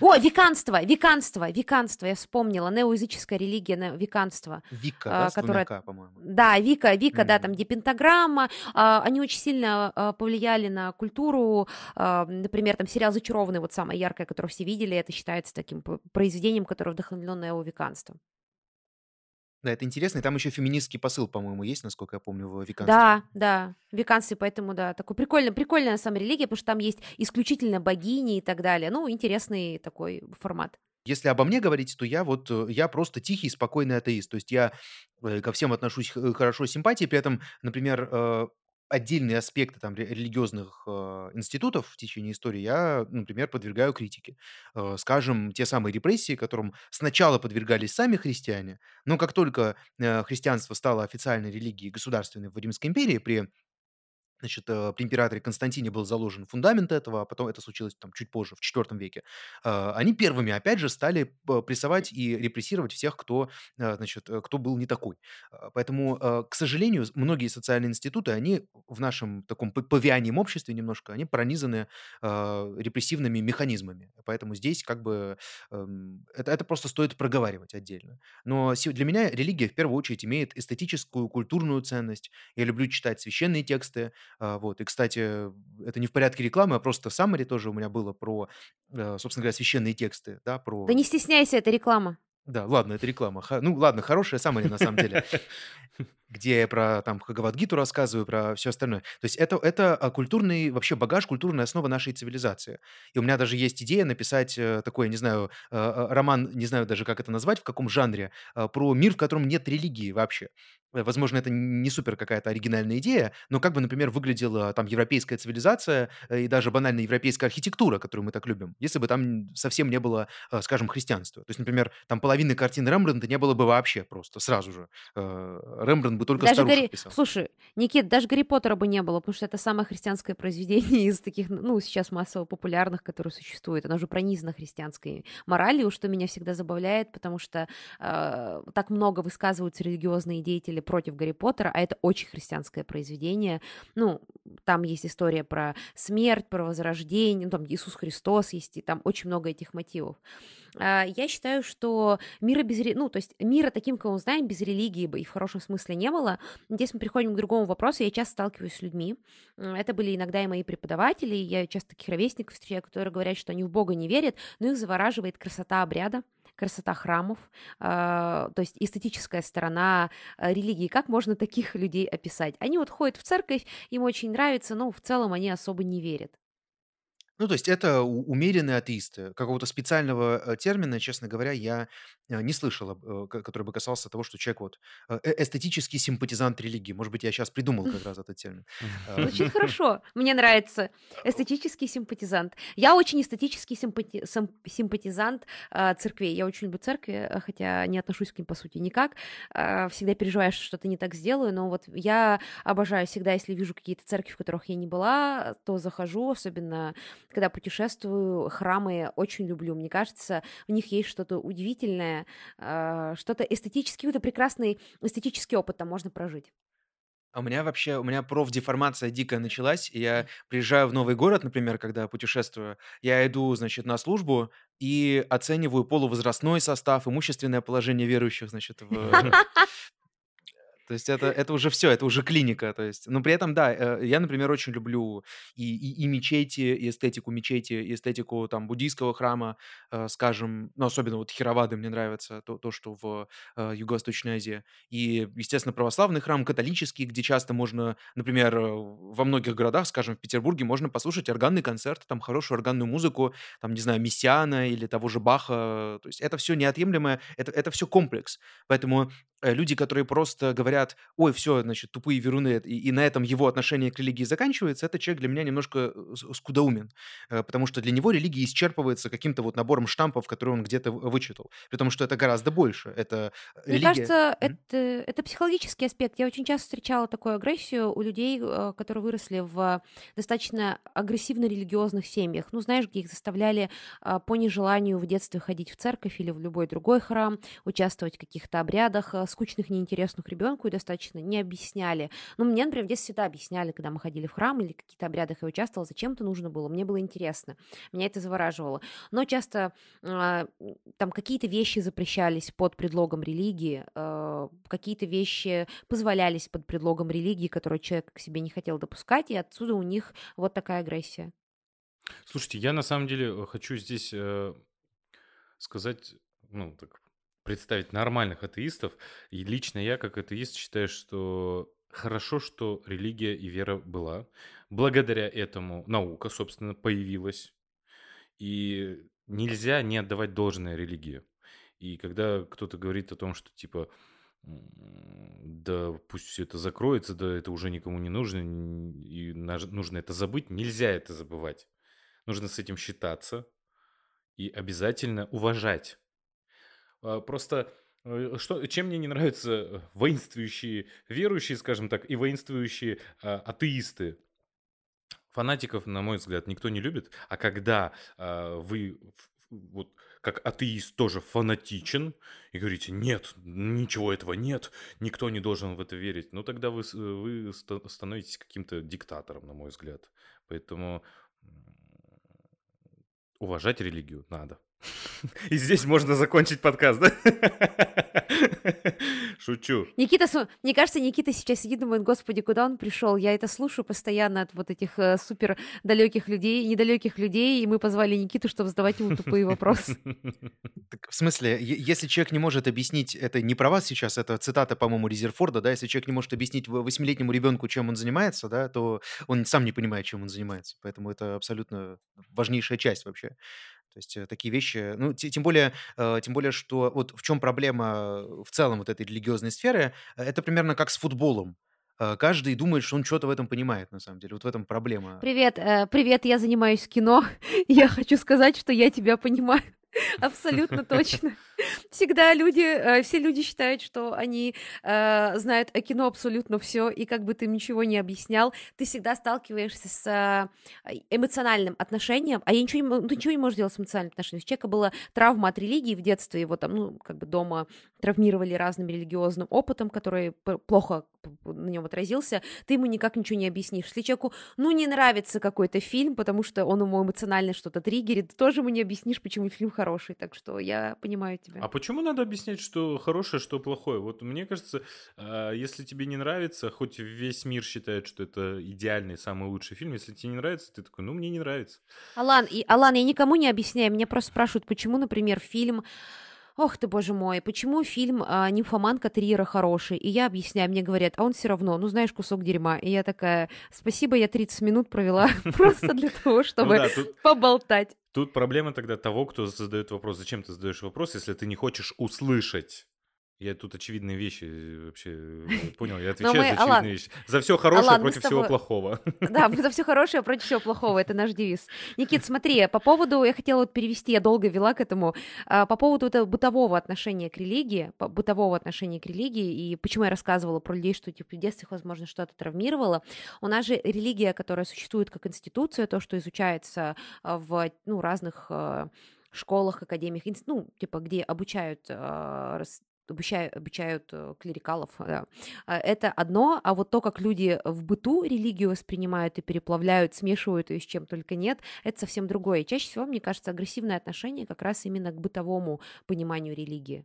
О, веканство веканство веканство, я вспомнила, неоязыческая религия, не веканство,
Вика,
а,
да,
которая
"к", по-моему?
Да, Вика Вика, да, там, где пентаграмма. А, они очень сильно, а, повлияли на культуру. А, например, там сериал "Зачарованные", вот самое яркое, которое все видели, это считается таким произведением, которое вдохновлено неовеканством.
Да, это интересно. И там еще феминистский посыл, по-моему, есть, насколько я помню, в веканстве.
Да, да, в веканстве, поэтому, да, такой прикольный прикольная на самом религия, потому что там есть исключительно богини и так далее. Ну, интересный такой формат.
Если обо мне говорить, то я вот, э, я просто тихий, спокойный атеист. То есть я, э, ко всем отношусь х хорошо, с симпатией. При этом, например, э, отдельные аспекты там ре религиозных, э, институтов в течение истории я, например, подвергаю критике. Э, скажем, те самые репрессии, которым сначала подвергались сами христиане, но как только, э, христианство стало официальной религией государственной в Римской империи при Значит, э, при императоре Константине был заложен фундамент этого, а потом это случилось там чуть позже, в IV веке. А, они первыми, опять же, стали прессовать и репрессировать всех, кто, э, значит, э, кто был не такой. Поэтому, э, к сожалению, многие социальные институты, они в нашем таком павианьем обществе немножко, они пронизаны, репрессивными механизмами. Поэтому здесь как бы, эм, это это просто стоит проговаривать отдельно. Но для меня религия в первую очередь имеет эстетическую, культурную ценность. Я люблю читать священные тексты, вот. И, кстати, это не в порядке рекламы, а просто summary тоже у меня было про, э, собственно говоря, священные тексты, да, про...
Да не стесняйся, это реклама.
Да, ладно, это реклама. Ха- ну, ладно, хорошая summary на самом деле, где я про там Хагавадгиту рассказываю, про все остальное. То есть это, это а, культурный вообще багаж, культурная основа нашей цивилизации. И у меня даже есть идея написать э, такой, не знаю, э, э, роман, не знаю даже, как это назвать, в каком жанре, э, про мир, в котором нет религии вообще. Э, Возможно, это не супер какая-то оригинальная идея, но как бы, например, выглядела там европейская цивилизация и даже банальная европейская архитектура, которую мы так любим, если бы там совсем не было, скажем, христианства. То есть, например, там половины картин Рембрандта не было бы вообще просто сразу же. Э, Рембрандт бы только
Даже Гарри...
писал.
Слушай, Никит, даже Гарри Поттера бы не было, потому что это самое христианское произведение из таких, ну, сейчас массово популярных, которые существуют. Оно же пронизано христианской моралью, что меня всегда забавляет, потому что э, так много высказываются религиозные деятели против Гарри Поттера, а это очень христианское произведение. Ну, там есть история про смерть, про возрождение, ну, там Иисус Христос есть, и там очень много этих мотивов. А, Я считаю, что мира без, ну, то есть мира таким, как мы знаем, без религии бы и в хорошем смысле не было. Здесь мы приходим к другому вопросу. Я часто сталкиваюсь с людьми. Это были иногда и мои преподаватели. Я часто таких ровесников встречаю, которые говорят, что они в Бога не верят, но их завораживает красота обряда, красота храмов, а, то есть эстетическая сторона а, религии. Как можно таких людей описать? Они вот ходят в церковь, им очень нравится, но в целом они особо не верят.
Ну, то есть это умеренные атеисты. Какого-то специального э, термина, честно говоря, я э, не слышал, э, ко- который бы касался того, что человек вот эстетический симпатизант религии. Может быть, я сейчас придумал как раз этот термин. Э,
Звучит хорошо. Мне нравится. Эстетический симпатизант. Я очень эстетический симпати- сим- симпатизант церквей. Я очень люблю церкви, хотя не отношусь к ним, по сути, никак. Всегда переживаю, что что-то не так сделаю, но вот я обожаю всегда, если вижу какие-то церкви, в которых я не была, то захожу, особенно когда путешествую, храмы очень люблю. Мне кажется, в них есть что-то удивительное, э, что-то эстетический, какой-то прекрасный эстетический опыт там можно прожить.
А у меня вообще, у меня профдеформация дикая началась. и Я приезжаю в новый город, например, когда путешествую. Я иду, значит, на службу и оцениваю полувозрастной состав, имущественное положение верующих, значит, в... То есть это, это уже все, это уже клиника. То есть, но при этом, да, э, я, например, очень люблю и, и, и мечети, и эстетику мечети, и эстетику там буддийского храма, э, скажем, ну, особенно вот Хировады мне нравится, то, то что в э, Юго-Восточной Азии. И, естественно, православный храм, католический, где часто можно, например, во многих городах, скажем, в Петербурге, можно послушать органный концерт, там хорошую органную музыку, там, не знаю, Мессиана или того же Баха. То есть это все неотъемлемое, это, это все комплекс. Поэтому люди, которые просто говорят, ой, все, значит, тупые веруны, и, и на этом его отношение к религии заканчивается, это человек для меня немножко э, скудоумен, Э, потому что для него религия исчерпывается каким-то вот набором штампов, которые он где-то вычитал. При том, что это гораздо больше. Это
Мне
религия...
кажется,
Мгм.
это, это психологический аспект. Я очень часто встречала такую агрессию у людей, э, которые выросли в достаточно агрессивно-религиозных семьях. Ну, знаешь, где их заставляли по нежеланию в детстве ходить в церковь или в любой другой храм, участвовать в каких-то обрядах, скучных, неинтересных ребенку и достаточно не объясняли. Ну, мне, например, в детстве всегда объясняли, когда мы ходили в храм или в каких-то обрядах я участвовала, зачем это нужно было. Мне было интересно. Меня это завораживало. Но часто м, там какие-то вещи запрещались под предлогом религии, э, какие-то вещи позволялись под предлогом религии, которые человек к себе не хотел допускать, и отсюда у них вот такая агрессия.
Слушайте, я на самом деле э, хочу здесь э, сказать, ну, так, представить нормальных атеистов. И лично я, как атеист, считаю, что хорошо, что религия и вера была. Благодаря этому наука, собственно, появилась. И нельзя не отдавать должное религии. И когда кто-то говорит о том, что типа да пусть все это закроется, да это уже никому не нужно, и нужно это забыть, нельзя это забывать. Нужно с этим считаться и обязательно уважать. А, Просто э, что, чем мне не нравятся э, воинствующие верующие, скажем так, и воинствующие а, атеисты. Фанатиков, на мой взгляд, никто не любит, а когда а, вы вот как атеист тоже фанатичен и говорите, нет, ничего этого нет, никто не должен в это верить, ну тогда вы, вы становитесь каким-то диктатором, на мой взгляд. Поэтому уважать религию надо. И здесь можно закончить подкаст, да? Шучу.
Никита, мне кажется, Никита сейчас сидит и думает, господи, куда он пришел? Я это слушаю постоянно от вот этих э, супер далеких людей, недалеких людей, и мы позвали Никиту, чтобы задавать ему тупые вопросы.
Так, в смысле, если человек не может объяснить, это не про вас сейчас, это цитата, по-моему, Резерфорда, да, если человек не может объяснить восьмилетнему ребенку, чем он занимается, да, то он сам не понимает, чем он занимается. Поэтому это абсолютно важнейшая часть вообще. То есть э, такие вещи, ну, тем более, э, тем более, что вот в чем проблема в целом вот этой религиозной сферы, э, это примерно как с футболом. Каждый думает, что он что-то в этом понимает, на самом деле. Вот в этом проблема.
Привет, привет, я занимаюсь кино. Я хочу сказать, что я тебя понимаю. Абсолютно точно. Всегда люди, э, все люди считают, что они э, знают о кино абсолютно все, и как бы ты ничего не объяснял, ты всегда сталкиваешься с э, эмоциональным отношением, а я ничего не, ты ничего не можешь делать с эмоциональным отношением. У человека была травма от религии в детстве, его там, ну, как бы дома травмировали разным религиозным опытом, который плохо на нем отразился, ты ему никак ничего не объяснишь. Если человеку, ну, не нравится какой-то фильм, потому что он ему эмоционально что-то триггерит, тоже ему не объяснишь, почему фильм хороший, так что я понимаю тебя.
А почему надо объяснять, что хорошее, что плохое? Вот мне кажется, а, если тебе не нравится, хоть весь мир считает, что это идеальный, самый лучший фильм, если тебе не нравится, ты такой, ну, мне не нравится.
Алан, и, Алан, я никому не объясняю, меня просто спрашивают, почему, например, фильм ох ты, боже мой, почему фильм а, «Нимфоманка Триера» хороший? И я объясняю, мне говорят, а он все равно, ну, знаешь, кусок дерьма. И я такая, спасибо, я 30 минут провела просто для того, ну чтобы поболтать.
Тут проблема тогда того, кто задает вопрос. Зачем ты задаешь вопрос, если ты не хочешь услышать? Я тут очевидные вещи э, вообще э, понял, я отвечаю мы, за очевидные Алан, вещи. За все хорошее Алан, против тобой... всего плохого.
Да, за все хорошее против всего плохого, это наш девиз. Никит, смотри, по поводу, я хотела вот перевести, я долго вела к этому, а, по поводу этого бытового отношения к религии, бытового отношения к религии, и почему я рассказывала про людей, что типа в детстве, возможно, что-то травмировало. У нас же религия, которая существует как институция, то, что изучается а, в ну, разных а, школах, академиях, ну, типа, где обучают обучают, обучают э, клерикалов. Да. А, это одно, а вот то, как люди в быту религию воспринимают и переплавляют, смешивают ее с чем только нет, это совсем другое. Чаще всего, мне кажется, агрессивное отношение как раз именно к бытовому пониманию религии.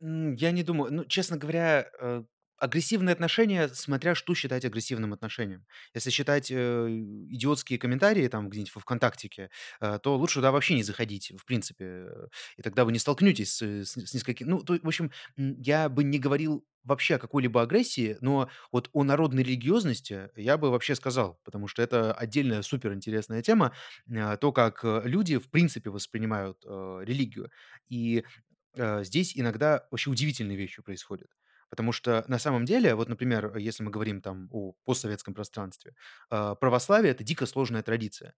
Я не думаю. Ну, честно говоря, э, агрессивные отношения, смотря что считать агрессивным отношением. Если считать э, идиотские комментарии там где-нибудь в ВКонтактике, э, то лучше туда вообще не заходить, в принципе. Э, и тогда вы не столкнетесь с, с, с несколькими... Ну, то, в общем, я бы не говорил вообще о какой-либо агрессии, но вот о народной религиозности я бы вообще сказал, потому что это отдельная суперинтересная тема, э, то, как э, люди в принципе воспринимают э, религию. И э, здесь иногда вообще удивительные вещи происходят. Потому что на самом деле, вот, например, если мы говорим там о постсоветском пространстве, а, православие– это дико сложная традиция.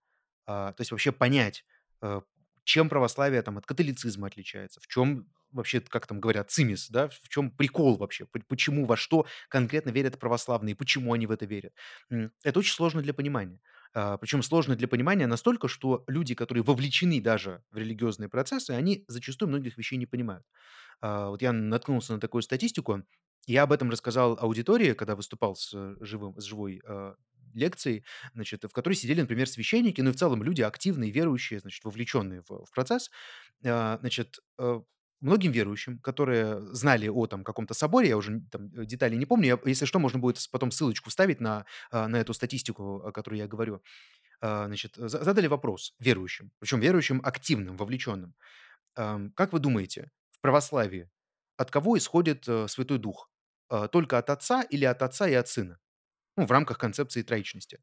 А, то есть вообще понять, а, чем православие там от католицизма отличается, в чем вообще, как там говорят, цимис, да, в чем прикол вообще, почему, во что конкретно верят православные, почему они в это верят. Это очень сложно для понимания. Причем сложно для понимания настолько, что люди, которые вовлечены даже в религиозные процессы, они зачастую многих вещей не понимают. Вот я наткнулся на такую статистику, я об этом рассказал аудитории, когда выступал с, э, живым, с живой э, лекцией, значит, в которой сидели, например, священники, ну и в целом люди активные, верующие, значит, вовлеченные в, в процесс. Э, значит, э, многим верующим, которые знали о там каком-то соборе, я уже там деталей не помню, я, если что, можно будет потом ссылочку вставить на, э, на эту статистику, о которой я говорю, э, значит, задали вопрос верующим, причем верующим активным, вовлеченным. Как вы думаете, в православии от кого исходит э, Святой Дух? Э, только от Отца или от Отца и от Сына? Ну, в рамках концепции троичности.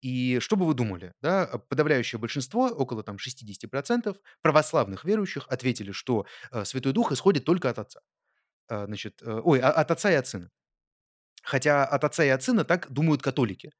И что бы вы думали? Да? Подавляющее большинство, около там, 60% православных верующих ответили, что э, Святой Дух исходит только от Отца. Э, значит, э, ой, а, от Отца и от Сына. Хотя от Отца и от Сына так думают католики.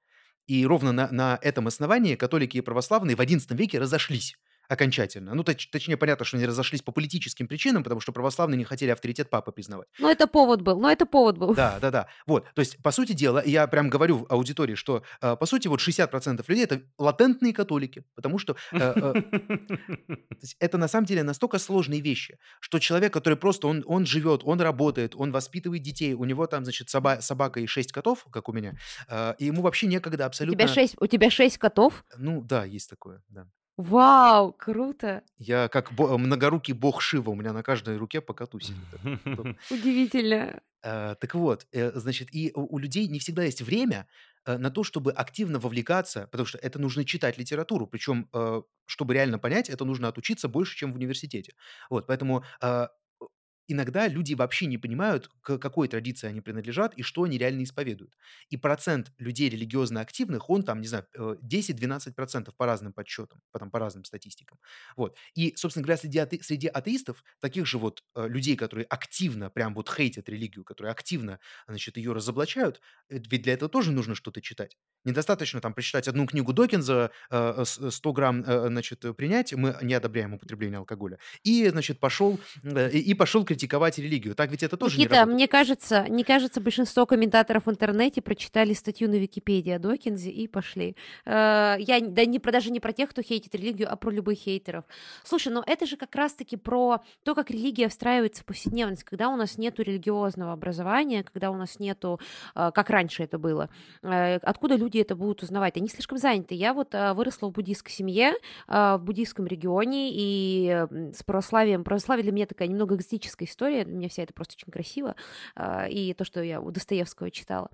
И ровно на, на этом основании католики и православные в XI веке разошлись окончательно. Ну, точ- точнее, понятно, что они разошлись по политическим причинам, потому что православные не хотели авторитет папы признавать.
Ну, это повод был, ну, это повод был.
Да, да, да. Вот, то есть, по сути дела, я прям говорю в аудитории, что, э, по сути, вот 60% людей это латентные католики, потому что э, э, это на самом деле настолько сложные вещи, что человек, который просто, он, он живет, он работает, он воспитывает детей, у него там, значит, соба- собака и шесть котов, как у меня, э, и ему вообще некогда
У
абсолютно...
тебя шесть, у тебя шесть котов?
Ну, да, есть такое, да.
Вау, круто,
Я как бо- многорукий бог Шива, у меня на каждой руке по коту сидит. Это удобно.
удивительно.
Э, Так вот, э, значит, и у людей не всегда есть время э, на то, чтобы активно вовлекаться, потому что это нужно читать литературу, причем, э, чтобы реально понять, это нужно отучиться больше, чем в университете. Вот, поэтому э, иногда люди вообще не понимают, к какой традиции они принадлежат и что они реально исповедуют. И процент людей религиозно активных, он там, не знаю, э, 10-12% по разным подсчетам, по, там, по разным статистикам. Вот. И, собственно говоря, среди, ате- среди атеистов, таких же вот э, людей, которые активно прям вот хейтят религию, которые активно, значит, ее разоблачают, э, ведь для этого тоже нужно что-то читать. Недостаточно там прочитать одну книгу Докинза, э, с- 100 грамм, э, значит, э, принять, мы не одобряем употребление алкоголя, и, значит, пошел, э, и, пошел критиковать религию. Так ведь это тоже не
Никита,
работает.
мне кажется, мне кажется, большинство комментаторов в интернете прочитали статью на Википедии о Докинзе и пошли. Э, Я да не даже не про тех, кто хейтит религию, а про любых хейтеров. Слушай, но это же как раз-таки про то, как религия встраивается в повседневность, когда у нас нету религиозного образования, когда у нас нету, э, как раньше это было, э, откуда люди это будут узнавать? Они слишком заняты. Я вот выросла в буддийской семье, в буддийском регионе, и с православием, православие для меня такая немного экзотическая история, меня вся это просто очень красиво, а, и то, что я у Достоевского читала.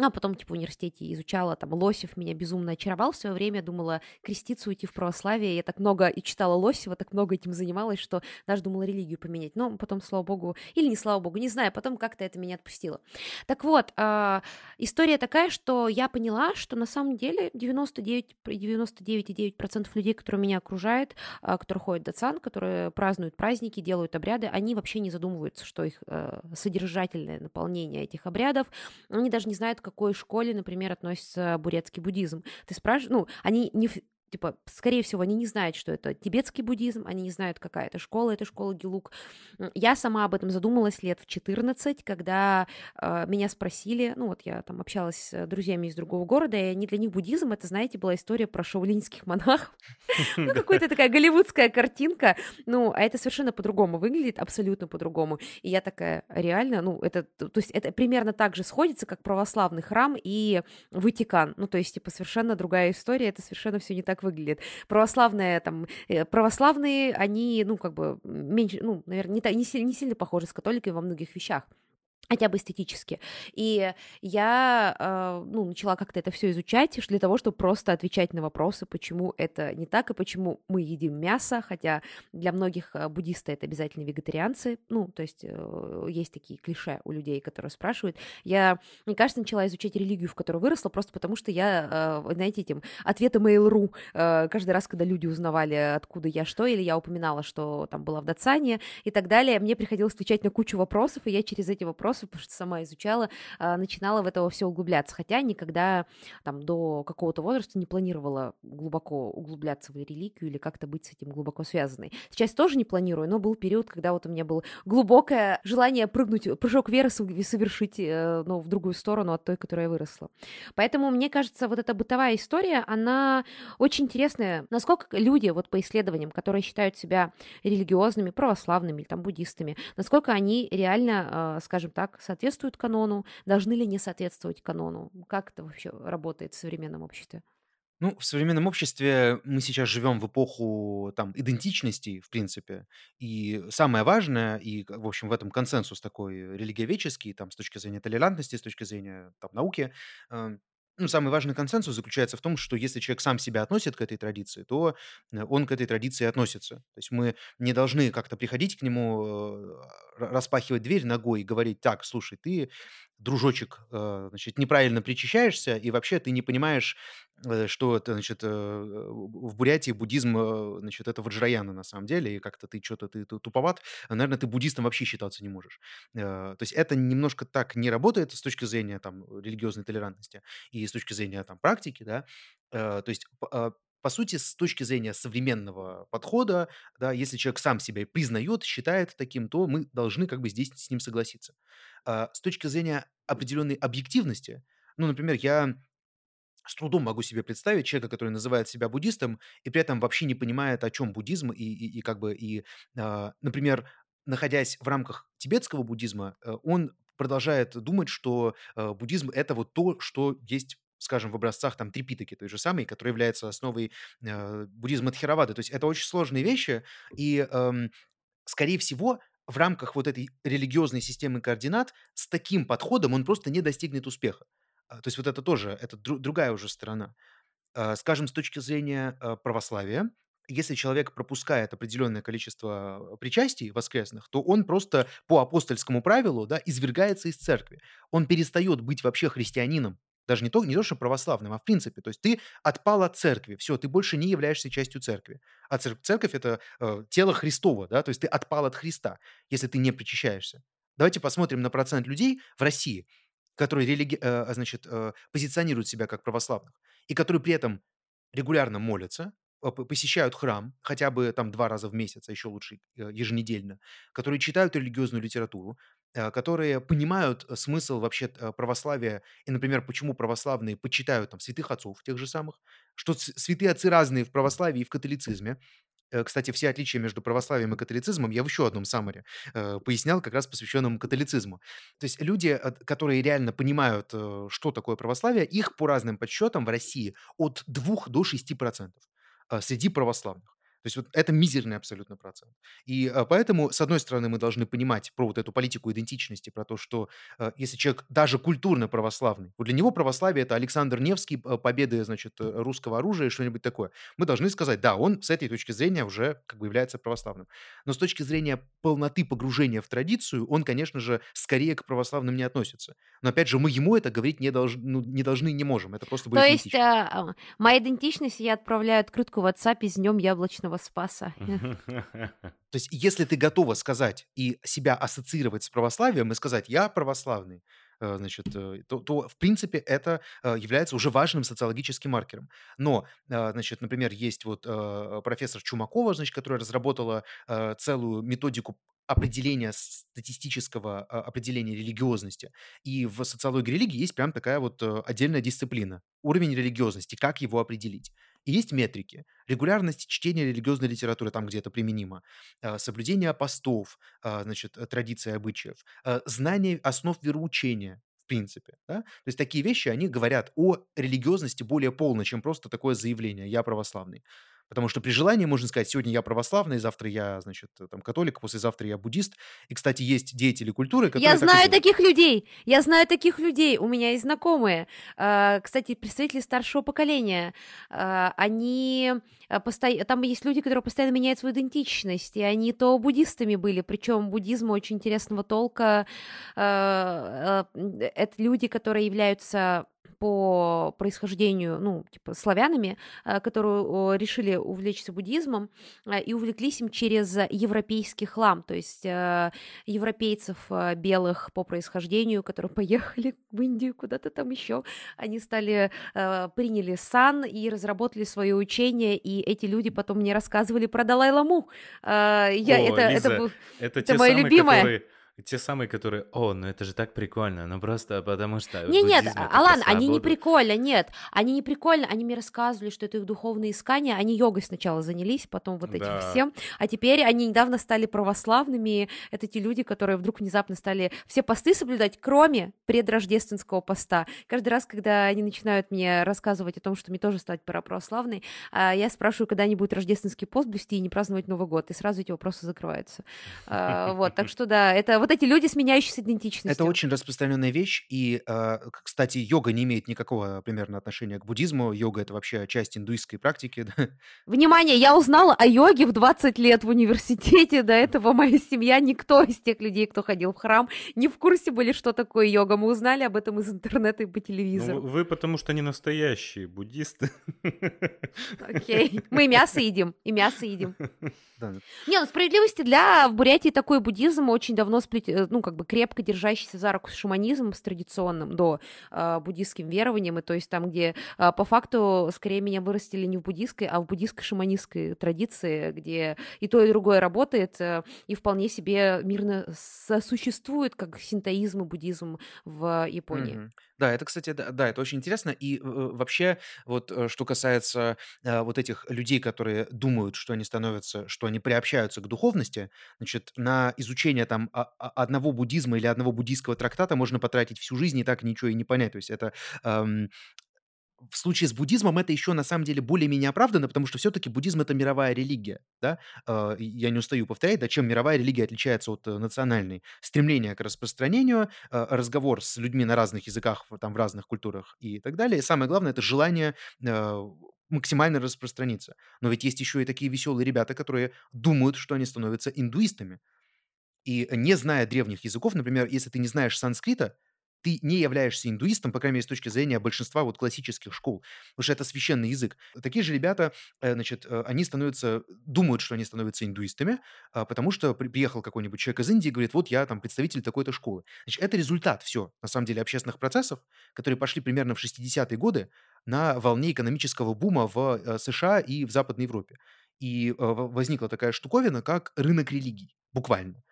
Ну, а потом, типа, в университете изучала, там, Лосев меня безумно очаровал в свое время, думала креститься, уйти в православие. Я так много и читала Лосева, так много этим занималась, что даже думала религию поменять. Но потом, слава богу, или не слава богу, не знаю, потом как-то это меня отпустило. Так вот, а, история такая, что я поняла, что на самом деле 99, 99,9% людей, которые меня окружают, а, которые ходят в Датсан, которые празднуют праздники, делают обряды, они вообще не задумываются, что их э, содержательное наполнение этих обрядов, они даже не знают, к какой школе, например, относится бурятский буддизм. Ты спрашиваешь, ну, они не, типа, скорее всего, они не знают, что это тибетский буддизм, они не знают, какая это школа, это школа Гелук. Я сама об этом задумалась лет в 14, когда э, меня спросили, ну вот я там общалась с друзьями из другого города, и они для них буддизм, это, знаете, была история про шаулинских монахов. Ну, какая-то такая голливудская картинка, ну, а это совершенно по-другому выглядит, абсолютно по-другому. И я такая, реально, ну, это, то есть это примерно так же сходится, как православный храм и Ватикан. Ну, то есть, типа, совершенно другая история, это совершенно все не так выглядит. Православные, там, э, православные, они, ну, как бы, меньше, ну, наверное, не, не, сильно, не сильно похожи с католиками во многих вещах хотя бы эстетически. И я э, ну, начала как-то это все изучать для того, чтобы просто отвечать на вопросы, почему это не так и почему мы едим мясо, хотя для многих э, буддисты это обязательно вегетарианцы. Ну, то есть э, есть такие клише у людей, которые спрашивают. Я, мне кажется, начала изучать религию, в которой выросла, просто потому что я, э, знаете, этим ответы Mail.ru э, каждый раз, когда люди узнавали, откуда я что, или я упоминала, что там была в Датсане и так далее, мне приходилось отвечать на кучу вопросов, и я через эти вопросы, потому что сама изучала, а, начинала в это все углубляться, хотя никогда там до какого-то возраста не планировала глубоко углубляться в религию или как-то быть с этим глубоко связанной. Сейчас тоже не планирую, но был период, когда вот у меня было глубокое желание прыгнуть, прыжок веры сов- совершить, ну, в другую сторону от той, которой я выросла. Поэтому, мне кажется, вот эта бытовая история, она очень интересная. Насколько люди, вот по исследованиям, которые считают себя религиозными, православными там буддистами, насколько они реально, э, скажем так, соответствуют канону, должны ли не соответствовать канону? Как это вообще работает в современном обществе?
Ну, в современном обществе мы сейчас живем в эпоху там идентичности, в принципе, и самое важное, и, в общем, в этом консенсус такой религиоведческий, там, с точки зрения толерантности, с точки зрения там, науки, э, ну, самый важный консенсус заключается в том, что если человек сам себя относит к этой традиции, то э, он к этой традиции относится. То есть мы не должны как-то приходить к нему, э, распахивать дверь ногой и говорить, так, слушай, ты, дружочек, э, значит, неправильно причащаешься, и вообще ты не понимаешь, э, что это, значит, э, в Бурятии буддизм, значит, это ваджраяна на самом деле, и как-то ты что-то ты, ту- туповат, наверное, ты буддистом вообще считаться не можешь. То есть это немножко так не работает с точки зрения там религиозной толерантности и с точки зрения там практики, да. То есть а, по сути, с точки зрения современного подхода, да, если человек сам себя признает, считает таким, то мы должны как бы здесь с ним согласиться. А, с точки зрения определенной объективности, ну, например, я с трудом могу себе представить человека, который называет себя буддистом и при этом вообще не понимает, о чем буддизм, и, и, и как бы, и, а, например, находясь в рамках тибетского буддизма, э, он продолжает думать, что э, буддизм это вот то, что есть скажем, в образцах там Трипитаки, той же самой, которая является основой э, буддизма Тхеравады. То есть это очень сложные вещи, и, эм, скорее всего, в рамках вот этой религиозной системы координат с таким подходом он просто не достигнет успеха. А, то есть вот это тоже, это дру- другая уже сторона. А, скажем, с точки зрения а, православия, если человек пропускает определенное количество причастий воскресных, то он просто по апостольскому правилу да, извергается из церкви. Он перестает быть вообще христианином. Даже не то, не то, что православным, а в принципе. То есть ты отпал от церкви. Все, ты больше не являешься частью церкви. А церковь, церковь это э, тело Христова, да, то есть ты отпал от Христа, если ты не причащаешься. Давайте посмотрим на процент людей в России, которые религи... э, значит, э, позиционируют себя как православных, и которые при этом регулярно молятся, э, посещают храм хотя бы там два раза в месяц, а еще лучше э, еженедельно, которые читают религиозную литературу, Э, которые понимают э, смысл вообще э, православия и, например, почему православные почитают там святых отцов тех же самых, что святые отцы разные в православии и в католицизме. Кстати, все отличия между православием и католицизмом я в еще одном саммаре пояснял, как раз посвященном католицизму. То есть люди, которые реально понимают, что такое православие, их по разным подсчетам в России от 2 до 6% среди православных. То есть вот это мизерный абсолютно процент. И а, поэтому, с одной стороны, мы должны понимать про вот эту политику идентичности, про то, что а, если человек даже культурно православный, вот для него православие – это Александр Невский, победы, значит, э, русского оружия и что-нибудь такое, мы должны сказать, да, он с этой точки зрения уже как бы является православным. Но с точки зрения полноты погружения в традицию, он, конечно же, скорее к православным не относится. Но, опять же, мы ему это говорить не, долж... ну, не должны и не можем. Это просто будет
То есть, а, моя идентичность, я отправляю открытку в WhatsApp с днем яблочного вечного спаса.
То есть, если ты готова сказать и себя ассоциировать с православием и сказать «я православный», э, значит, э, то, то, в принципе, это э, является уже важным социологическим маркером. Но, значит, например, есть вот профессор Чумакова, значит, которая разработала целую методику определения статистического определения религиозности. И в социологии религии есть прям такая вот отдельная дисциплина. Уровень религиозности, как его определить. И есть метрики. Регулярность чтения религиозной литературы там, где это применимо. А, соблюдение постов, а, значит, э, традиций, обычаев. А, знание основ вероучения, в принципе. Да? То есть такие вещи, они говорят о религиозности более полно, чем просто такое заявление «я православный». Потому что при желании можно сказать, сегодня я православный, завтра я, значит, там, католик, послезавтра я буддист. И, кстати, есть деятели культуры, которые...
Я знаю таких людей, я знаю таких людей, у меня есть знакомые. А, кстати, представители старшего поколения, а, они а, постоянно... Там есть люди, которые постоянно меняют свою идентичность, и они то буддистами были, причем буддизм очень интересного толка. Это люди, которые являются по происхождению, ну, типа, славянами, э, которые решили увлечься буддизмом э, и увлеклись им через европейский хлам, то есть э, европейцев белых по происхождению, которые поехали в Индию, куда-то там еще, они стали, приняли сан и разработали свое учение, и эти люди потом мне рассказывали про Далай-ламу.
Я, О, это, Лиза, это, это, это мое любимое. Которые те самые, которые, о, ну это же так прикольно, ну просто потому что...
Не, нет, Алан, они не прикольно, нет, они не прикольно, они мне рассказывали, что это их духовные искания, они йогой сначала занялись, потом вот этим да. всем, а теперь они недавно стали православными, это те люди, которые вдруг внезапно стали все посты соблюдать, кроме предрождественского поста. Каждый раз, когда они начинают мне рассказывать о том, что мне тоже стать православной, а, я спрашиваю, когда они будут рождественский пост блюсти и не праздновать Новый год, и сразу эти вопросы закрываются. А, вот, так что да, это вот вот эти люди, сменяющиеся идентичностью.
Это очень распространенная вещь, и, э, кстати, йога не имеет никакого примерно отношения к буддизму. Йога это вообще часть индуистской практики.
Внимание, я узнала о йоге в 20 лет в университете. До этого моя семья, никто из тех людей, кто ходил в храм, не в курсе были, что такое йога. Мы узнали об этом из интернета и по телевизору.
Ну, вы потому что не настоящие буддисты.
Окей, мы мясо едим, и мясо едим. Не, ну справедливости для в Бурятии такой буддизм очень давно быть, э, ну, как бы крепко держащийся за руку с шаманизмом, с традиционным до э, буддистским верованием, и то есть там, где э, по факту скорее меня вырастили не в буддистской, а в буддистской шаманистской традиции, где и то, и другое работает, э, и вполне себе мирно сосуществует, как синтоизм и буддизм в Японии.
Мгм. Да, это, кстати, да, да, это очень интересно. И э, вообще, вот э, что касается э, вот этих людей, которые думают, что они становятся, что они приобщаются к духовности, значит, на изучение там а- а- одного буддизма или одного буддийского трактата можно потратить всю жизнь и так ничего и не понять. То есть это эм, в случае с буддизмом это еще на самом деле более-менее оправдано, потому что все-таки буддизм это мировая религия, да. Э, Я не устаю повторять, да, чем мировая религия отличается от э, национальной. Стремление к распространению, разговор с людьми на разных языках, там в разных культурах и так далее. И самое главное это желание э, максимально распространиться. Но ведь есть еще и такие веселые ребята, которые думают, что они становятся индуистами. И не зная древних языков, например, если ты не знаешь санскрита, ты не являешься индуистом, по крайней мере, с точки зрения большинства вот классических школ, потому что это священный язык. Такие же ребята, э, значит, э, они становятся, думают, что они становятся индуистами, а, потому что при- приехал какой-нибудь человек из Индии и говорит, вот я там представитель такой-то школы. Значит, это результат все, на самом деле, общественных процессов, которые пошли примерно в 60-е годы на волне экономического бума в э, США и в Западной Европе. И э, возникла такая штуковина, как рынок религий, буквально.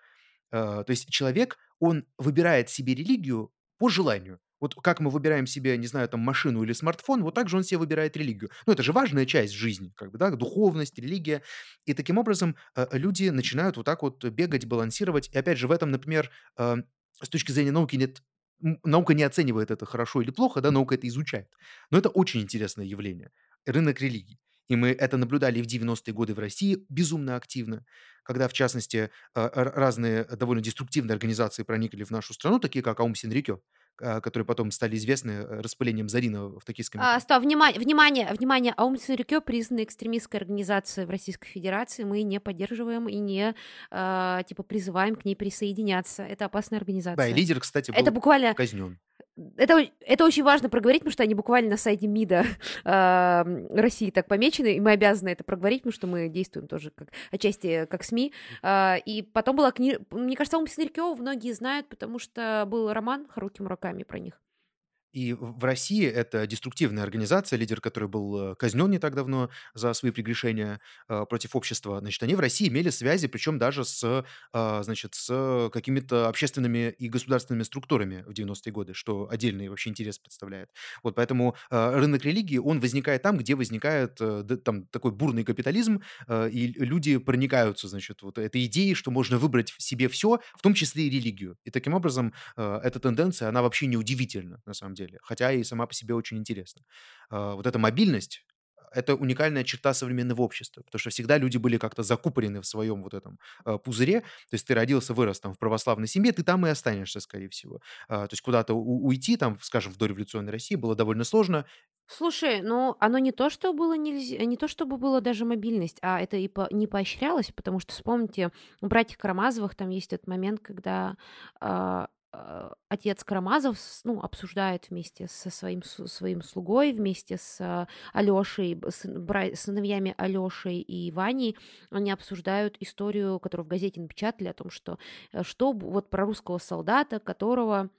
Э, то есть человек, он выбирает себе религию по желанию. Вот как мы выбираем себе, не знаю, там, машину или смартфон, вот так же он себе выбирает религию. Ну, это же важная часть жизни, как бы, да, духовность, религия. И таким образом люди начинают вот так вот бегать, балансировать. И опять же, в этом, например, с точки зрения науки нет наука не оценивает это хорошо или плохо, да, наука это изучает. Но это очень интересное явление. Рынок религий. И мы это наблюдали в 90-е годы в России безумно активно, когда, в частности, а, разные довольно деструктивные организации проникли в нашу страну, такие как Аум Синрикё, которые потом стали известны э, распылением зарина в токийском
А, стоп, внимание, внимание, внимание, Аум Цинрикё признана экстремистской организацией в Российской Федерации, мы не поддерживаем и не, а, типа, призываем к ней присоединяться, это опасная
Да, и
организация.
лидер, кстати,
Это
был
буквально
казнен.
Это, это очень важно проговорить, потому что они буквально на сайте МИДа м, России так помечены, и мы обязаны это проговорить, потому что мы действуем тоже как отчасти как СМИ. А, и потом была книга, мне кажется, Ум Синрикё многие знают, потому что был роман Харуки Мураками про них.
И в России это деструктивная организация, лидер которой был казнен не так давно за свои прегрешения э, против общества. Значит, они в России имели связи, причем даже с, а, значит, с какими-то общественными и государственными структурами в 90-е годы, что отдельный вообще интерес представляет. Вот поэтому э, рынок религии, он возникает там, где возникает э, там такой бурный капитализм, э, и люди проникаются, значит, вот этой идеей, что можно выбрать в себе все, в том числе и религию. И таким образом э, эта тенденция, она вообще не удивительна, на самом деле, хотя и сама по себе очень интересна. Вот эта мобильность, это уникальная черта современного общества, потому что всегда люди были как-то закупорены в своем вот этом э, пузыре, то есть ты родился, вырос там в православной семье, ты там и останешься, скорее всего. А, То есть куда-то уйти, там, скажем, в дореволюционной России было довольно сложно.
Слушай, ну оно не то, что было нельзя, не то, чтобы было даже мобильность, а это и по- не поощрялось, потому что вспомните, у братьев Карамазовых там есть этот момент, когда а, отец Карамазов с- ну, обсуждает вместе со своим, с- своим слугой, вместе с Алешей, сыновьями Алешей и Ваней, они обсуждают историю, которую в газете напечатали, о том, что, э, что вот про русского солдата, которого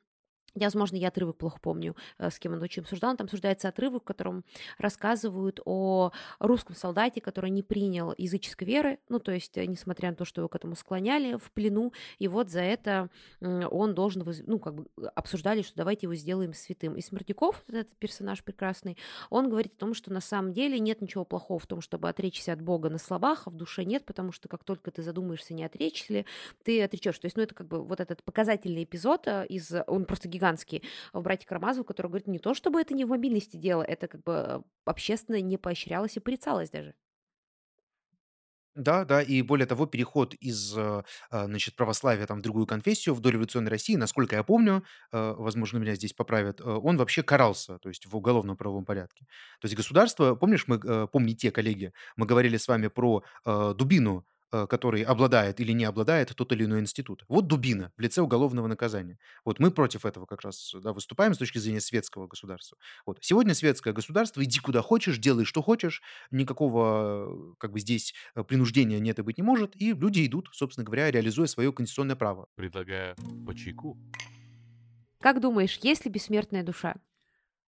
я, возможно, я отрывок плохо помню, э, с кем он очень обсуждал. Там обсуждается отрывок, в котором рассказывают о русском солдате, который не принял языческой веры, ну, то есть, э, несмотря на то, что его к этому склоняли в плену, и вот за это он должен, ну, как бы э, обсуждали, что давайте его сделаем святым. И Смердяков, вот этот персонаж прекрасный, он говорит о том, что на самом деле нет ничего плохого в том, чтобы отречься от Бога на словах, а в душе нет, потому что как только ты задумаешься, не отречься ли, ты отречешь. То есть, ну, это как бы вот этот показательный эпизод из, он просто гигантский, в «Братья Карамазовы», который говорит, не то чтобы это не в мобильности дело, это как бы общественно не поощрялось и порицалось даже.
Да, да, и более того, переход из, э, а, значит, православия там в другую конфессию в дореволюционной России, насколько я помню, э, возможно, меня здесь поправят, э, он вообще карался, то есть в уголовном правовом порядке. То есть государство, помнишь, мы, помните, коллеги, мы говорили с вами про дубину который обладает или не обладает тот или иной институт. Вот дубина в лице уголовного наказания. Вот мы против этого как раз да, выступаем с точки зрения светского государства. Вот. Сегодня светское государство, иди куда хочешь, делай что хочешь, никакого как бы здесь э, принуждения нет и быть не может, и люди идут, собственно говоря, реализуя свое конституционное право.
Предлагаю по чайку.
Как думаешь, есть ли бессмертная душа?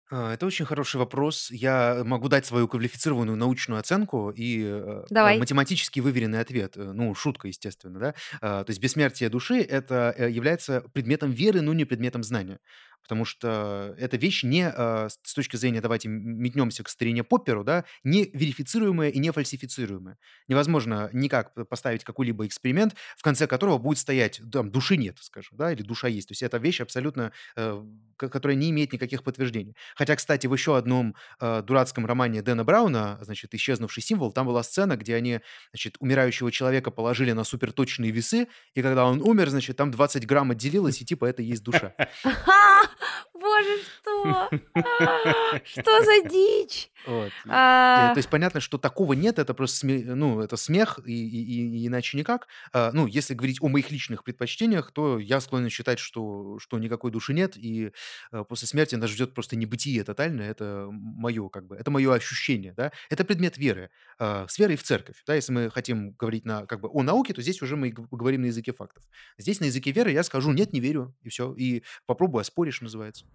А, Это очень хороший вопрос. Я могу дать свою квалифицированную научную оценку и э, э,
Давай.
математически выверенный ответ. Э, Ну, шутка, естественно, да. А, То есть бессмертие души это э, является предметом веры, но не предметом знания. Потому что эта вещь не, а, с точки зрения, давайте метнемся к старине Попперу, да, не верифицируемая и не фальсифицируемая. Невозможно никак поставить какой-либо эксперимент, в конце которого будет стоять, там, души нет, скажем, да, или душа есть. То есть это вещь абсолютно, э, ко- которая не имеет никаких подтверждений. Хотя, кстати, в еще одном э, дурацком романе Дэна Брауна, значит, «Исчезнувший символ», там была сцена, где они, значит, умирающего человека положили на суперточные весы, и когда он умер, значит, там 20 грамм отделилось, и типа это есть душа.
Боже, что? Что за дичь?
Вот.
А,
То есть понятно, что такого нет, это просто сме- ну, это смех, и, и- и иначе никак. А, Ну, если говорить о моих личных предпочтениях, то я склонен считать, что, что никакой души нет, и э, после смерти нас ждет просто небытие тотальное, это мое, как бы, это мое ощущение, да, это предмет веры, а, с верой в церковь, да, если мы хотим говорить на, как бы, о науке, то здесь уже мы говорим на языке фактов. Здесь на языке веры я скажу, нет, не верю, и все, и попробуй оспоришь, называется.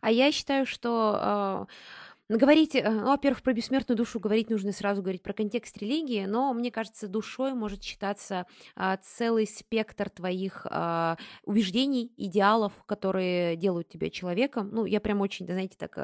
а я считаю, что а, говорить, э, ну, во-первых, про бессмертную душу говорить нужно сразу говорить про контекст религии, но мне кажется, душой может считаться а, целый спектр твоих а, убеждений, идеалов, которые делают тебя человеком. Ну, я прям очень, да, знаете, так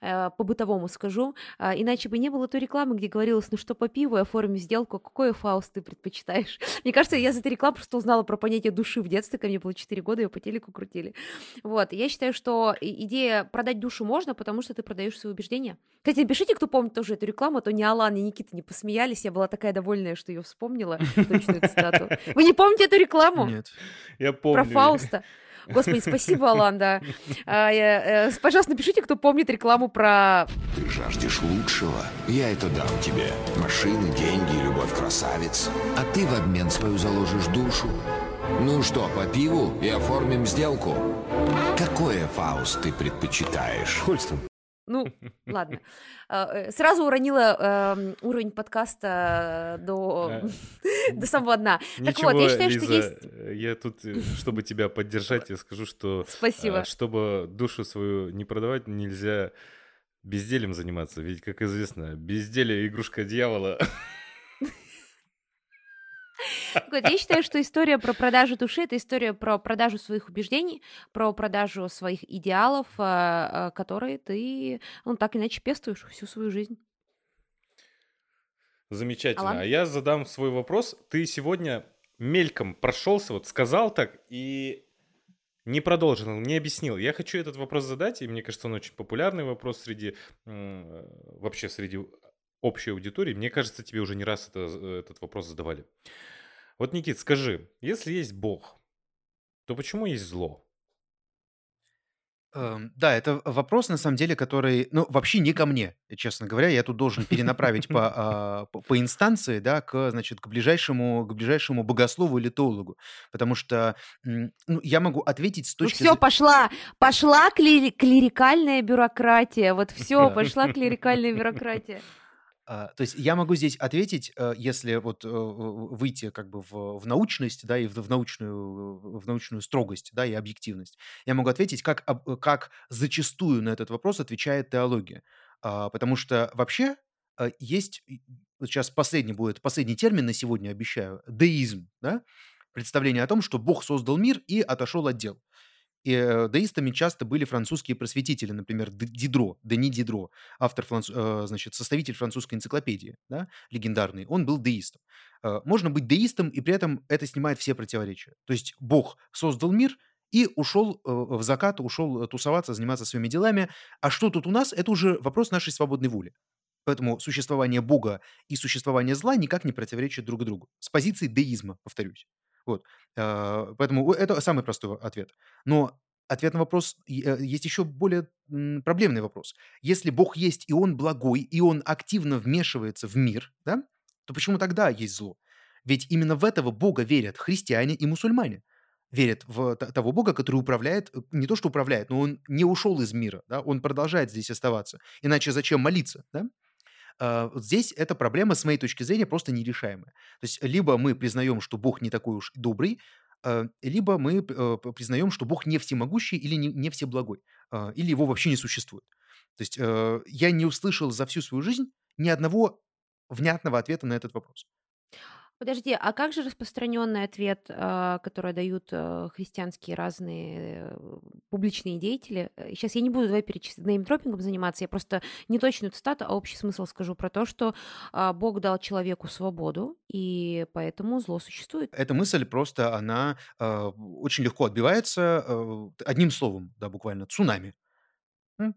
а, по-бытовому скажу. А, иначе бы не было той рекламы, где говорилось, ну что по пиву, оформим сделку, какой фауст ты предпочитаешь? Мне кажется, я за этой рекламы просто узнала про понятие души в детстве, ко мне было 4 года, ее по телеку крутили. Вот, я считаю, что идея продать душу можно, потому что ты продаешь свои убеждения. Кстати, напишите, кто помнит тоже эту рекламу, а то ни Алан, ни Никита не посмеялись, я была такая довольная, что ее вспомнила, точную цитату. Вы не помните эту рекламу?
Нет.
Я
Про
помню.
Фауста. Господи, спасибо, Алан, да. А, я, э, Пожалуйста, напишите, кто помнит рекламу про...
Ты жаждешь лучшего, я это дам тебе. Машины, деньги, любовь красавиц. А ты в обмен свою заложишь душу. Ну что, по пиву и оформим сделку? Какое Фауст ты предпочитаешь?
Хольстон.
Ну, ладно. А, э, Сразу уронила эм, уровень подкаста до, до самого дна. Так
Ничего,
вот, я считаю, что
Лиза,
есть...
э, я тут, э, чтобы тебя поддержать, я скажу, что
Спасибо.
чтобы душу свою не продавать, нельзя безделием заниматься. Ведь, как известно, безделие — игрушка дьявола.
Вот, я считаю, что история про продажу души это история про продажу своих убеждений, про продажу своих идеалов, а, а, которые ты, ну, так иначе пестуешь всю свою жизнь.
Замечательно.
Алан?
А я задам свой вопрос. Ты сегодня мельком прошелся, вот сказал так и не продолжил, не объяснил. Я хочу этот вопрос задать, и мне кажется, он очень популярный вопрос среди вообще среди общей аудитории. Мне кажется, тебе уже не раз это, этот вопрос задавали. Вот, Никит, скажи, если есть Бог, то почему есть зло?
Эм, Да, это вопрос, на самом деле, который, ну, вообще не ко мне, честно говоря. Я тут должен перенаправить по, а, по, инстанции, да, к, значит, к ближайшему, к ближайшему богослову или теологу. Потому что ну, я могу ответить с
Ну
точки
все,
зрения...
пошла, пошла клери- клерикальная бюрократия. Вот все, пошла клерикальная бюрократия.
А, То есть я могу здесь ответить, э, если вот э, выйти как бы в, в научность, да, и в, в научную, в научную строгость, да, и объективность. Я могу ответить, как, об- как зачастую на этот вопрос отвечает теология. А, Потому что вообще э, есть, вот сейчас последний будет, последний термин на сегодня обещаю, деизм, да, представление о том, что Бог создал мир и отошел от дел. Э, деистами часто были французские просветители, например, Дидро, Дени Дидро, автор, франц- э, значит, составитель французской энциклопедии, да, легендарный, он был деистом. Э, Можно быть деистом, и при этом это снимает все противоречия. То есть Бог создал мир и ушел э, в закат, ушел э, тусоваться, заниматься своими делами. А что тут у нас, это уже вопрос нашей свободной воли. Поэтому существование Бога и существование зла никак не противоречат друг другу. С позиции деизма, повторюсь. Вот. Э, Поэтому это самый простой ответ. Но ответ на вопрос э, есть еще более проблемный вопрос. Если Бог есть, и Он благой, и Он активно вмешивается в мир, да, то почему тогда есть зло? Ведь именно в этого Бога верят христиане и мусульмане. Верят в того Бога, который управляет, э, не то что управляет, но он не ушел из мира, да, он продолжает здесь оставаться. Иначе зачем молиться, да? А, здесь эта проблема, с моей точки зрения, просто нерешаемая. То есть либо мы признаем, что Бог не такой уж добрый, а, либо мы э, признаем, что Бог не всемогущий или не, всеблагой, а, или его вообще не существует. То есть я не услышал за всю свою жизнь ни одного внятного ответа на этот вопрос.
Подожди, а как же распространенный ответ, а, который дают э, христианские разные э, публичные деятели? Сейчас я не буду давай перечислять неймдропингом заниматься, я просто не точную цитату, а общий смысл скажу про то, что а, Бог дал человеку свободу, и поэтому зло существует.
Эта мысль просто, она э, очень легко отбивается э, одним словом, да, буквально, цунами.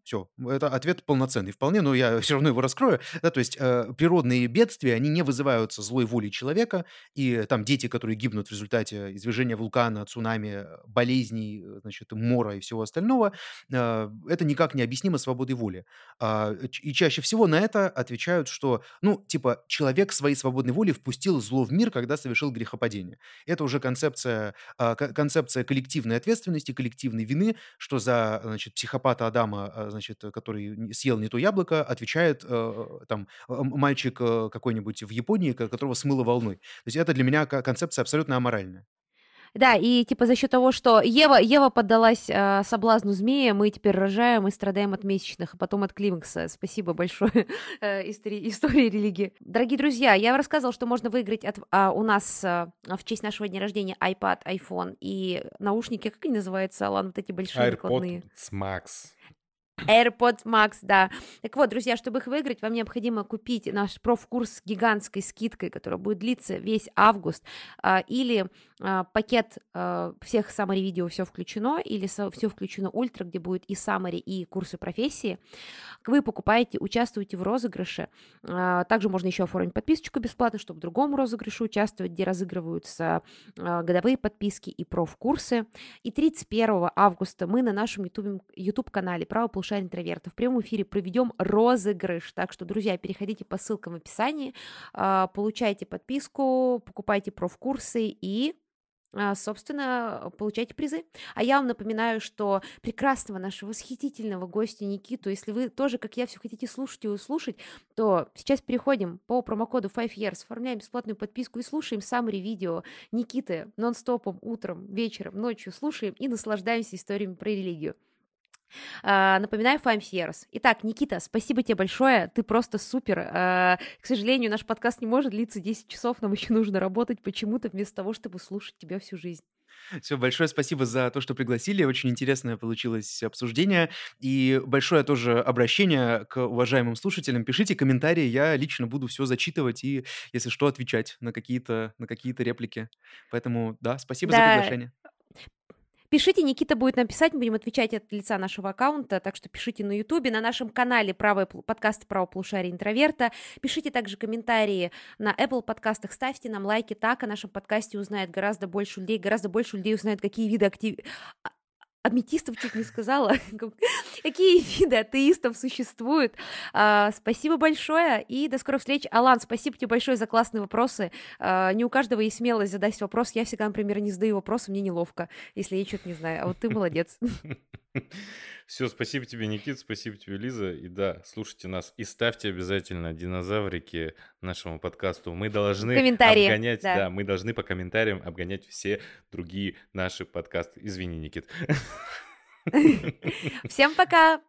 Все, это ответ полноценный вполне, но я все равно его раскрою. Да, то есть э, природные бедствия, они не вызываются злой волей человека, и там дети, которые гибнут в результате извержения вулкана, цунами, болезней, э, значит, мора и всего остального, э, это никак не объяснимо свободой воли. А, и чаще всего на это отвечают, что, ну, типа, человек своей свободной волей впустил зло в мир, когда совершил грехопадение. Это уже концепция, э, концепция коллективной ответственности, коллективной вины, что за, значит, психопата Адама значит, который съел не то яблоко, отвечает э, там мальчик э, какой-нибудь в Японии, которого смыло волной. То есть это для меня концепция абсолютно аморальная.
Да, и типа за счет того, что Ева, Ева поддалась э, соблазну змея, мы теперь рожаем и страдаем от месячных, а потом от климакса. Спасибо большое э, истории, истории религии. Дорогие друзья, я рассказывала, что можно выиграть от, а, у нас а, в честь нашего дня рождения iPad, iPhone и наушники, как они называются, Алан, вот эти большие
AirPods накладные. Max.
AirPods Max, да. Так вот, друзья, чтобы их выиграть, вам необходимо купить наш профкурс с гигантской скидкой, которая будет длиться весь август, а, или а, пакет а, всех summary видео все включено, или все включено ультра, где будет и summary, и курсы профессии. Вы покупаете, участвуете в розыгрыше. Также можно еще оформить подписочку бесплатно, чтобы в другом розыгрыше участвовать, где разыгрываются годовые подписки и профкурсы. И 31 августа мы на нашем YouTube-канале «Право полушария интроверта» в прямом эфире проведем розыгрыш. Так что, друзья, переходите по ссылкам в описании, получайте подписку, покупайте профкурсы и а, собственно, получайте призы. А я вам напоминаю, что прекрасного нашего восхитительного гостя Никиту, если вы тоже, как я, все хотите слушать и услышать, то сейчас переходим по промокоду 5years, оформляем бесплатную подписку и слушаем самые видео Никиты нон-стопом, утром, вечером, ночью, слушаем и наслаждаемся историями про религию. Uh, напоминаю, Five Years. Итак, Никита, спасибо тебе большое, ты просто супер. Uh, к сожалению, наш подкаст не может длиться 10 часов, нам еще нужно работать почему-то вместо того, чтобы слушать тебя всю жизнь.
Все, большое спасибо за то, что пригласили. Очень интересное получилось обсуждение. И большое тоже обращение к уважаемым слушателям. Пишите комментарии, я лично буду все зачитывать и, если что, отвечать на какие-то на какие реплики. Поэтому, да, спасибо да. за приглашение.
Пишите, Никита будет нам писать, мы будем отвечать от лица нашего аккаунта, так что пишите на Ютубе, на нашем канале правый, подкаст «Правополушарие интроверта». Пишите также комментарии на Apple подкастах, ставьте нам лайки, так о нашем подкасте узнает гораздо больше людей, гораздо больше людей узнает, какие виды актив аметистов чуть не сказала. Какие виды атеистов существуют? А, спасибо большое и до скорых встреч. Алан, спасибо тебе большое за классные вопросы. А, не у каждого есть смелость задать вопрос. Я всегда, например, не задаю вопросы, мне неловко, если я что-то не знаю. А вот ты молодец.
Все, спасибо тебе, Никит, спасибо тебе, Лиза. И да, слушайте нас и ставьте обязательно динозаврики нашему подкасту. Мы должны
Комментарии,
обгонять, да. да, мы должны по комментариям обгонять все другие наши подкасты. Извини, Никит.
Всем пока!